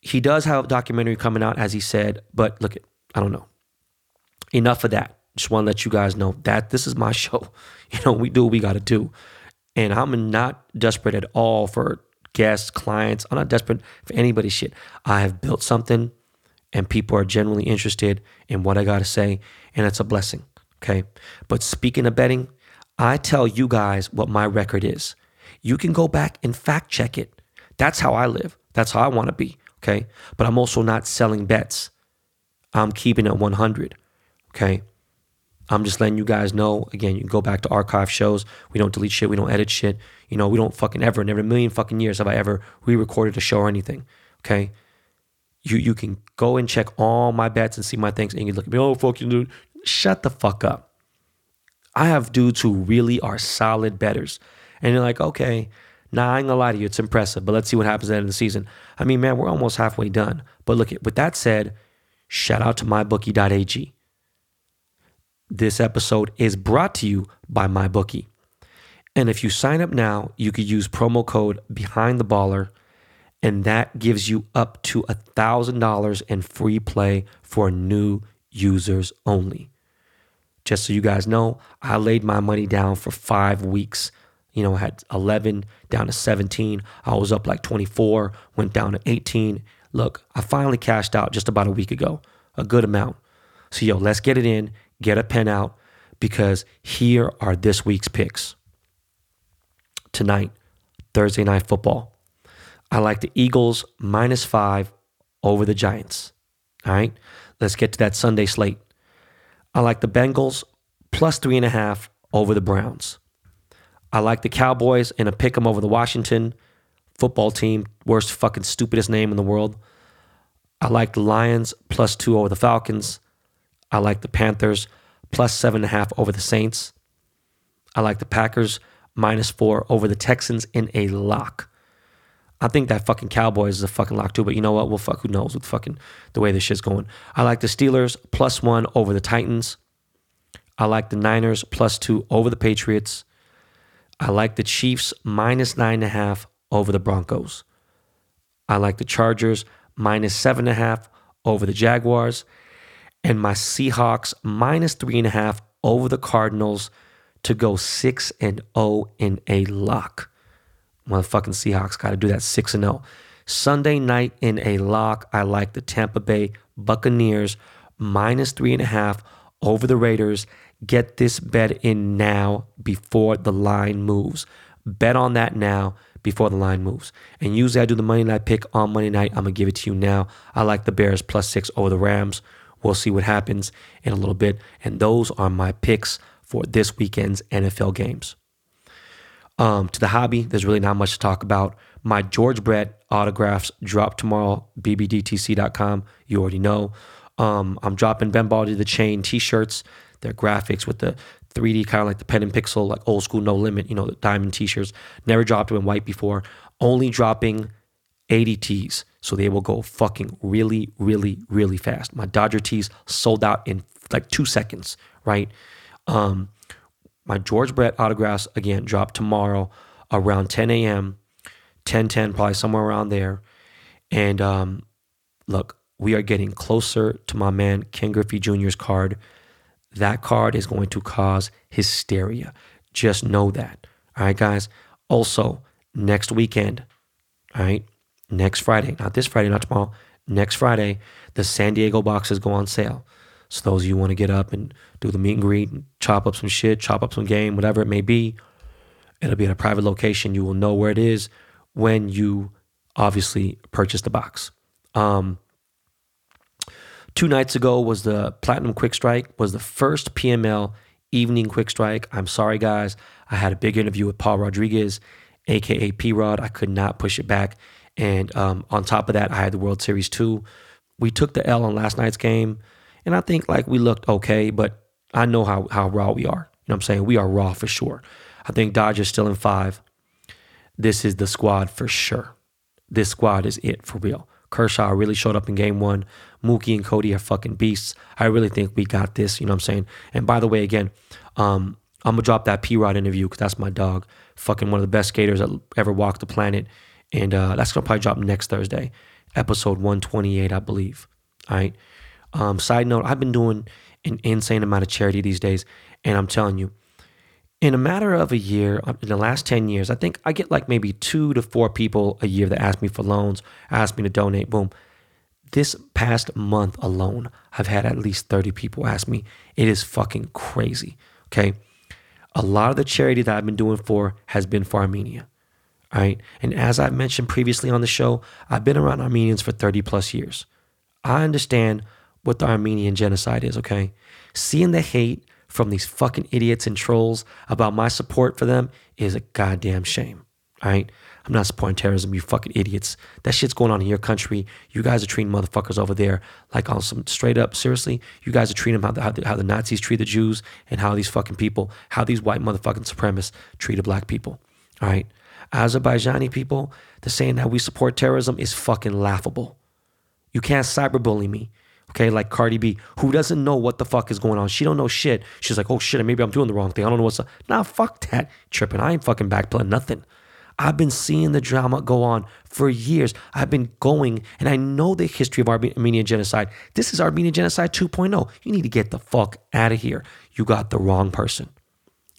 He does have a documentary coming out, as he said, but look, I don't know. Enough of that. Just want to let you guys know that this is my [laughs] show. You know, we do what we got to do. And I'm not desperate at all for guests, clients. I'm not desperate for anybody's shit. I have built something and people are genuinely interested in what I got to say. And it's a blessing. Okay. But speaking of betting, I tell you guys what my record is. You can go back and fact check it. That's how I live. That's how I want to be. Okay. But I'm also not selling bets. I'm keeping it 100. Okay. I'm just letting you guys know. Again, you go back to archive shows. We don't delete shit. We don't edit shit. You know, we don't fucking ever, never a million fucking years have I ever re recorded a show or anything. Okay. You you can go and check all my bets and see my things. And you look at me, oh, fuck you, dude. Shut the fuck up. I have dudes who really are solid betters. And you're like, okay, Nah, I ain't gonna lie to you, it's impressive, but let's see what happens at the end of the season. I mean, man, we're almost halfway done. But look, at with that said, shout out to mybookie.ag. This episode is brought to you by MyBookie. And if you sign up now, you could use promo code Behind the Baller, and that gives you up to $1,000 in free play for new users only. Just so you guys know, I laid my money down for five weeks you know, I had 11 down to 17. I was up like 24, went down to 18. Look, I finally cashed out just about a week ago, a good amount. So, yo, let's get it in, get a pen out, because here are this week's picks. Tonight, Thursday night football. I like the Eagles minus five over the Giants. All right, let's get to that Sunday slate. I like the Bengals plus three and a half over the Browns. I like the Cowboys and a pick 'em over the Washington football team, worst fucking stupidest name in the world. I like the Lions plus two over the Falcons. I like the Panthers plus seven and a half over the Saints. I like the Packers minus four over the Texans in a lock. I think that fucking Cowboys is a fucking lock too, but you know what? Well, fuck, who knows with fucking the way this shit's going. I like the Steelers plus one over the Titans. I like the Niners plus two over the Patriots. I like the Chiefs minus nine and a half over the Broncos. I like the Chargers minus seven and a half over the Jaguars. And my Seahawks minus three and a half over the Cardinals to go six and oh in a lock. Motherfucking Seahawks got to do that six and oh. Sunday night in a lock, I like the Tampa Bay Buccaneers minus three and a half over the Raiders Get this bet in now before the line moves. Bet on that now before the line moves. And usually I do the Monday night pick on Monday night. I'm going to give it to you now. I like the Bears plus six over the Rams. We'll see what happens in a little bit. And those are my picks for this weekend's NFL games. Um, to the hobby, there's really not much to talk about. My George Brett autographs drop tomorrow, bbdtc.com. You already know. Um, I'm dropping Ben Baller Did the Chain t shirts their graphics with the 3D kind of like the pen and pixel, like old school no limit, you know, the diamond t-shirts. Never dropped them in white before. Only dropping 80 tees. So they will go fucking really, really, really fast. My Dodger tees sold out in like two seconds, right? Um, my George Brett autographs again drop tomorrow around 10 a.m. 10 10, probably somewhere around there. And um, look, we are getting closer to my man Ken Griffey Jr.'s card. That card is going to cause hysteria. Just know that. All right, guys. Also, next weekend, all right, next Friday, not this Friday, not tomorrow, next Friday, the San Diego boxes go on sale. So those of you want to get up and do the meet and greet, chop up some shit, chop up some game, whatever it may be, it'll be at a private location. You will know where it is when you obviously purchase the box. Um, two nights ago was the Platinum Quick Strike, was the first PML evening quick strike. I'm sorry, guys. I had a big interview with Paul Rodriguez, aka P Rod. I could not push it back. And um, on top of that, I had the World Series too. We took the L on last night's game, and I think like we looked okay, but I know how how raw we are. You know what I'm saying? We are raw for sure. I think Dodgers still in five. This is the squad for sure. This squad is it for real. Kershaw really showed up in game one. Mookie and Cody are fucking beasts. I really think we got this. You know what I'm saying? And by the way, again, um, I'm gonna drop that P Rod interview because that's my dog. Fucking one of the best skaters that ever walked the planet. And uh, that's gonna probably drop next Thursday, episode 128, I believe. All right. Um, side note, I've been doing an insane amount of charity these days, and I'm telling you, in a matter of a year, uh, in the last 10 years, I think I get like maybe two to four people a year that ask me for loans, ask me to donate. Boom. This past month alone, I've had at least 30 people ask me. It is fucking crazy. Okay. A lot of the charity that I've been doing for has been for Armenia. Right. And as I've mentioned previously on the show, I've been around Armenians for 30 plus years. I understand what the Armenian genocide is. Okay. Seeing the hate from these fucking idiots and trolls about my support for them is a goddamn shame. All right. I'm not supporting terrorism, you fucking idiots. That shit's going on in your country. You guys are treating motherfuckers over there like on some straight up, seriously. You guys are treating them how the, how the, how the Nazis treat the Jews and how these fucking people, how these white motherfucking supremacists treat treated black people. All right. Azerbaijani people, the saying that we support terrorism is fucking laughable. You can't cyberbully me. Okay, like Cardi B, who doesn't know what the fuck is going on. She don't know shit. She's like, oh shit, maybe I'm doing the wrong thing. I don't know what's up. Nah, fuck that. Tripping. I ain't fucking backpedaling nothing. I've been seeing the drama go on for years. I've been going and I know the history of Armenian genocide. This is Armenian genocide 2.0. You need to get the fuck out of here. You got the wrong person.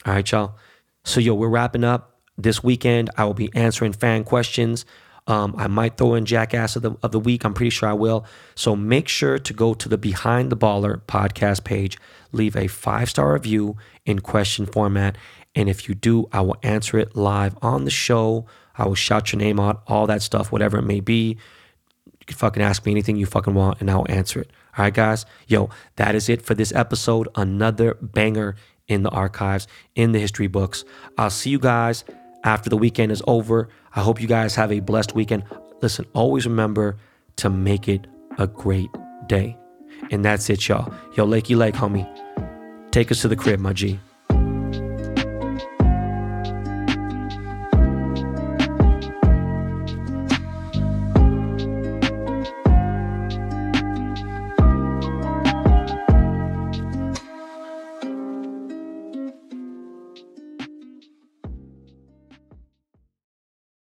All right, y'all. So, yo, we're wrapping up. This weekend, I will be answering fan questions. Um, I might throw in Jackass of the, of the week. I'm pretty sure I will. So make sure to go to the Behind the Baller podcast page, leave a five star review in question format. And if you do, I will answer it live on the show. I will shout your name out, all that stuff, whatever it may be. You can fucking ask me anything you fucking want and I'll answer it. All right, guys? Yo, that is it for this episode. Another banger in the archives, in the history books. I'll see you guys after the weekend is over. I hope you guys have a blessed weekend. Listen, always remember to make it a great day. And that's it, y'all. Yo, Lakey Lake, homie. Take us to the crib, my G.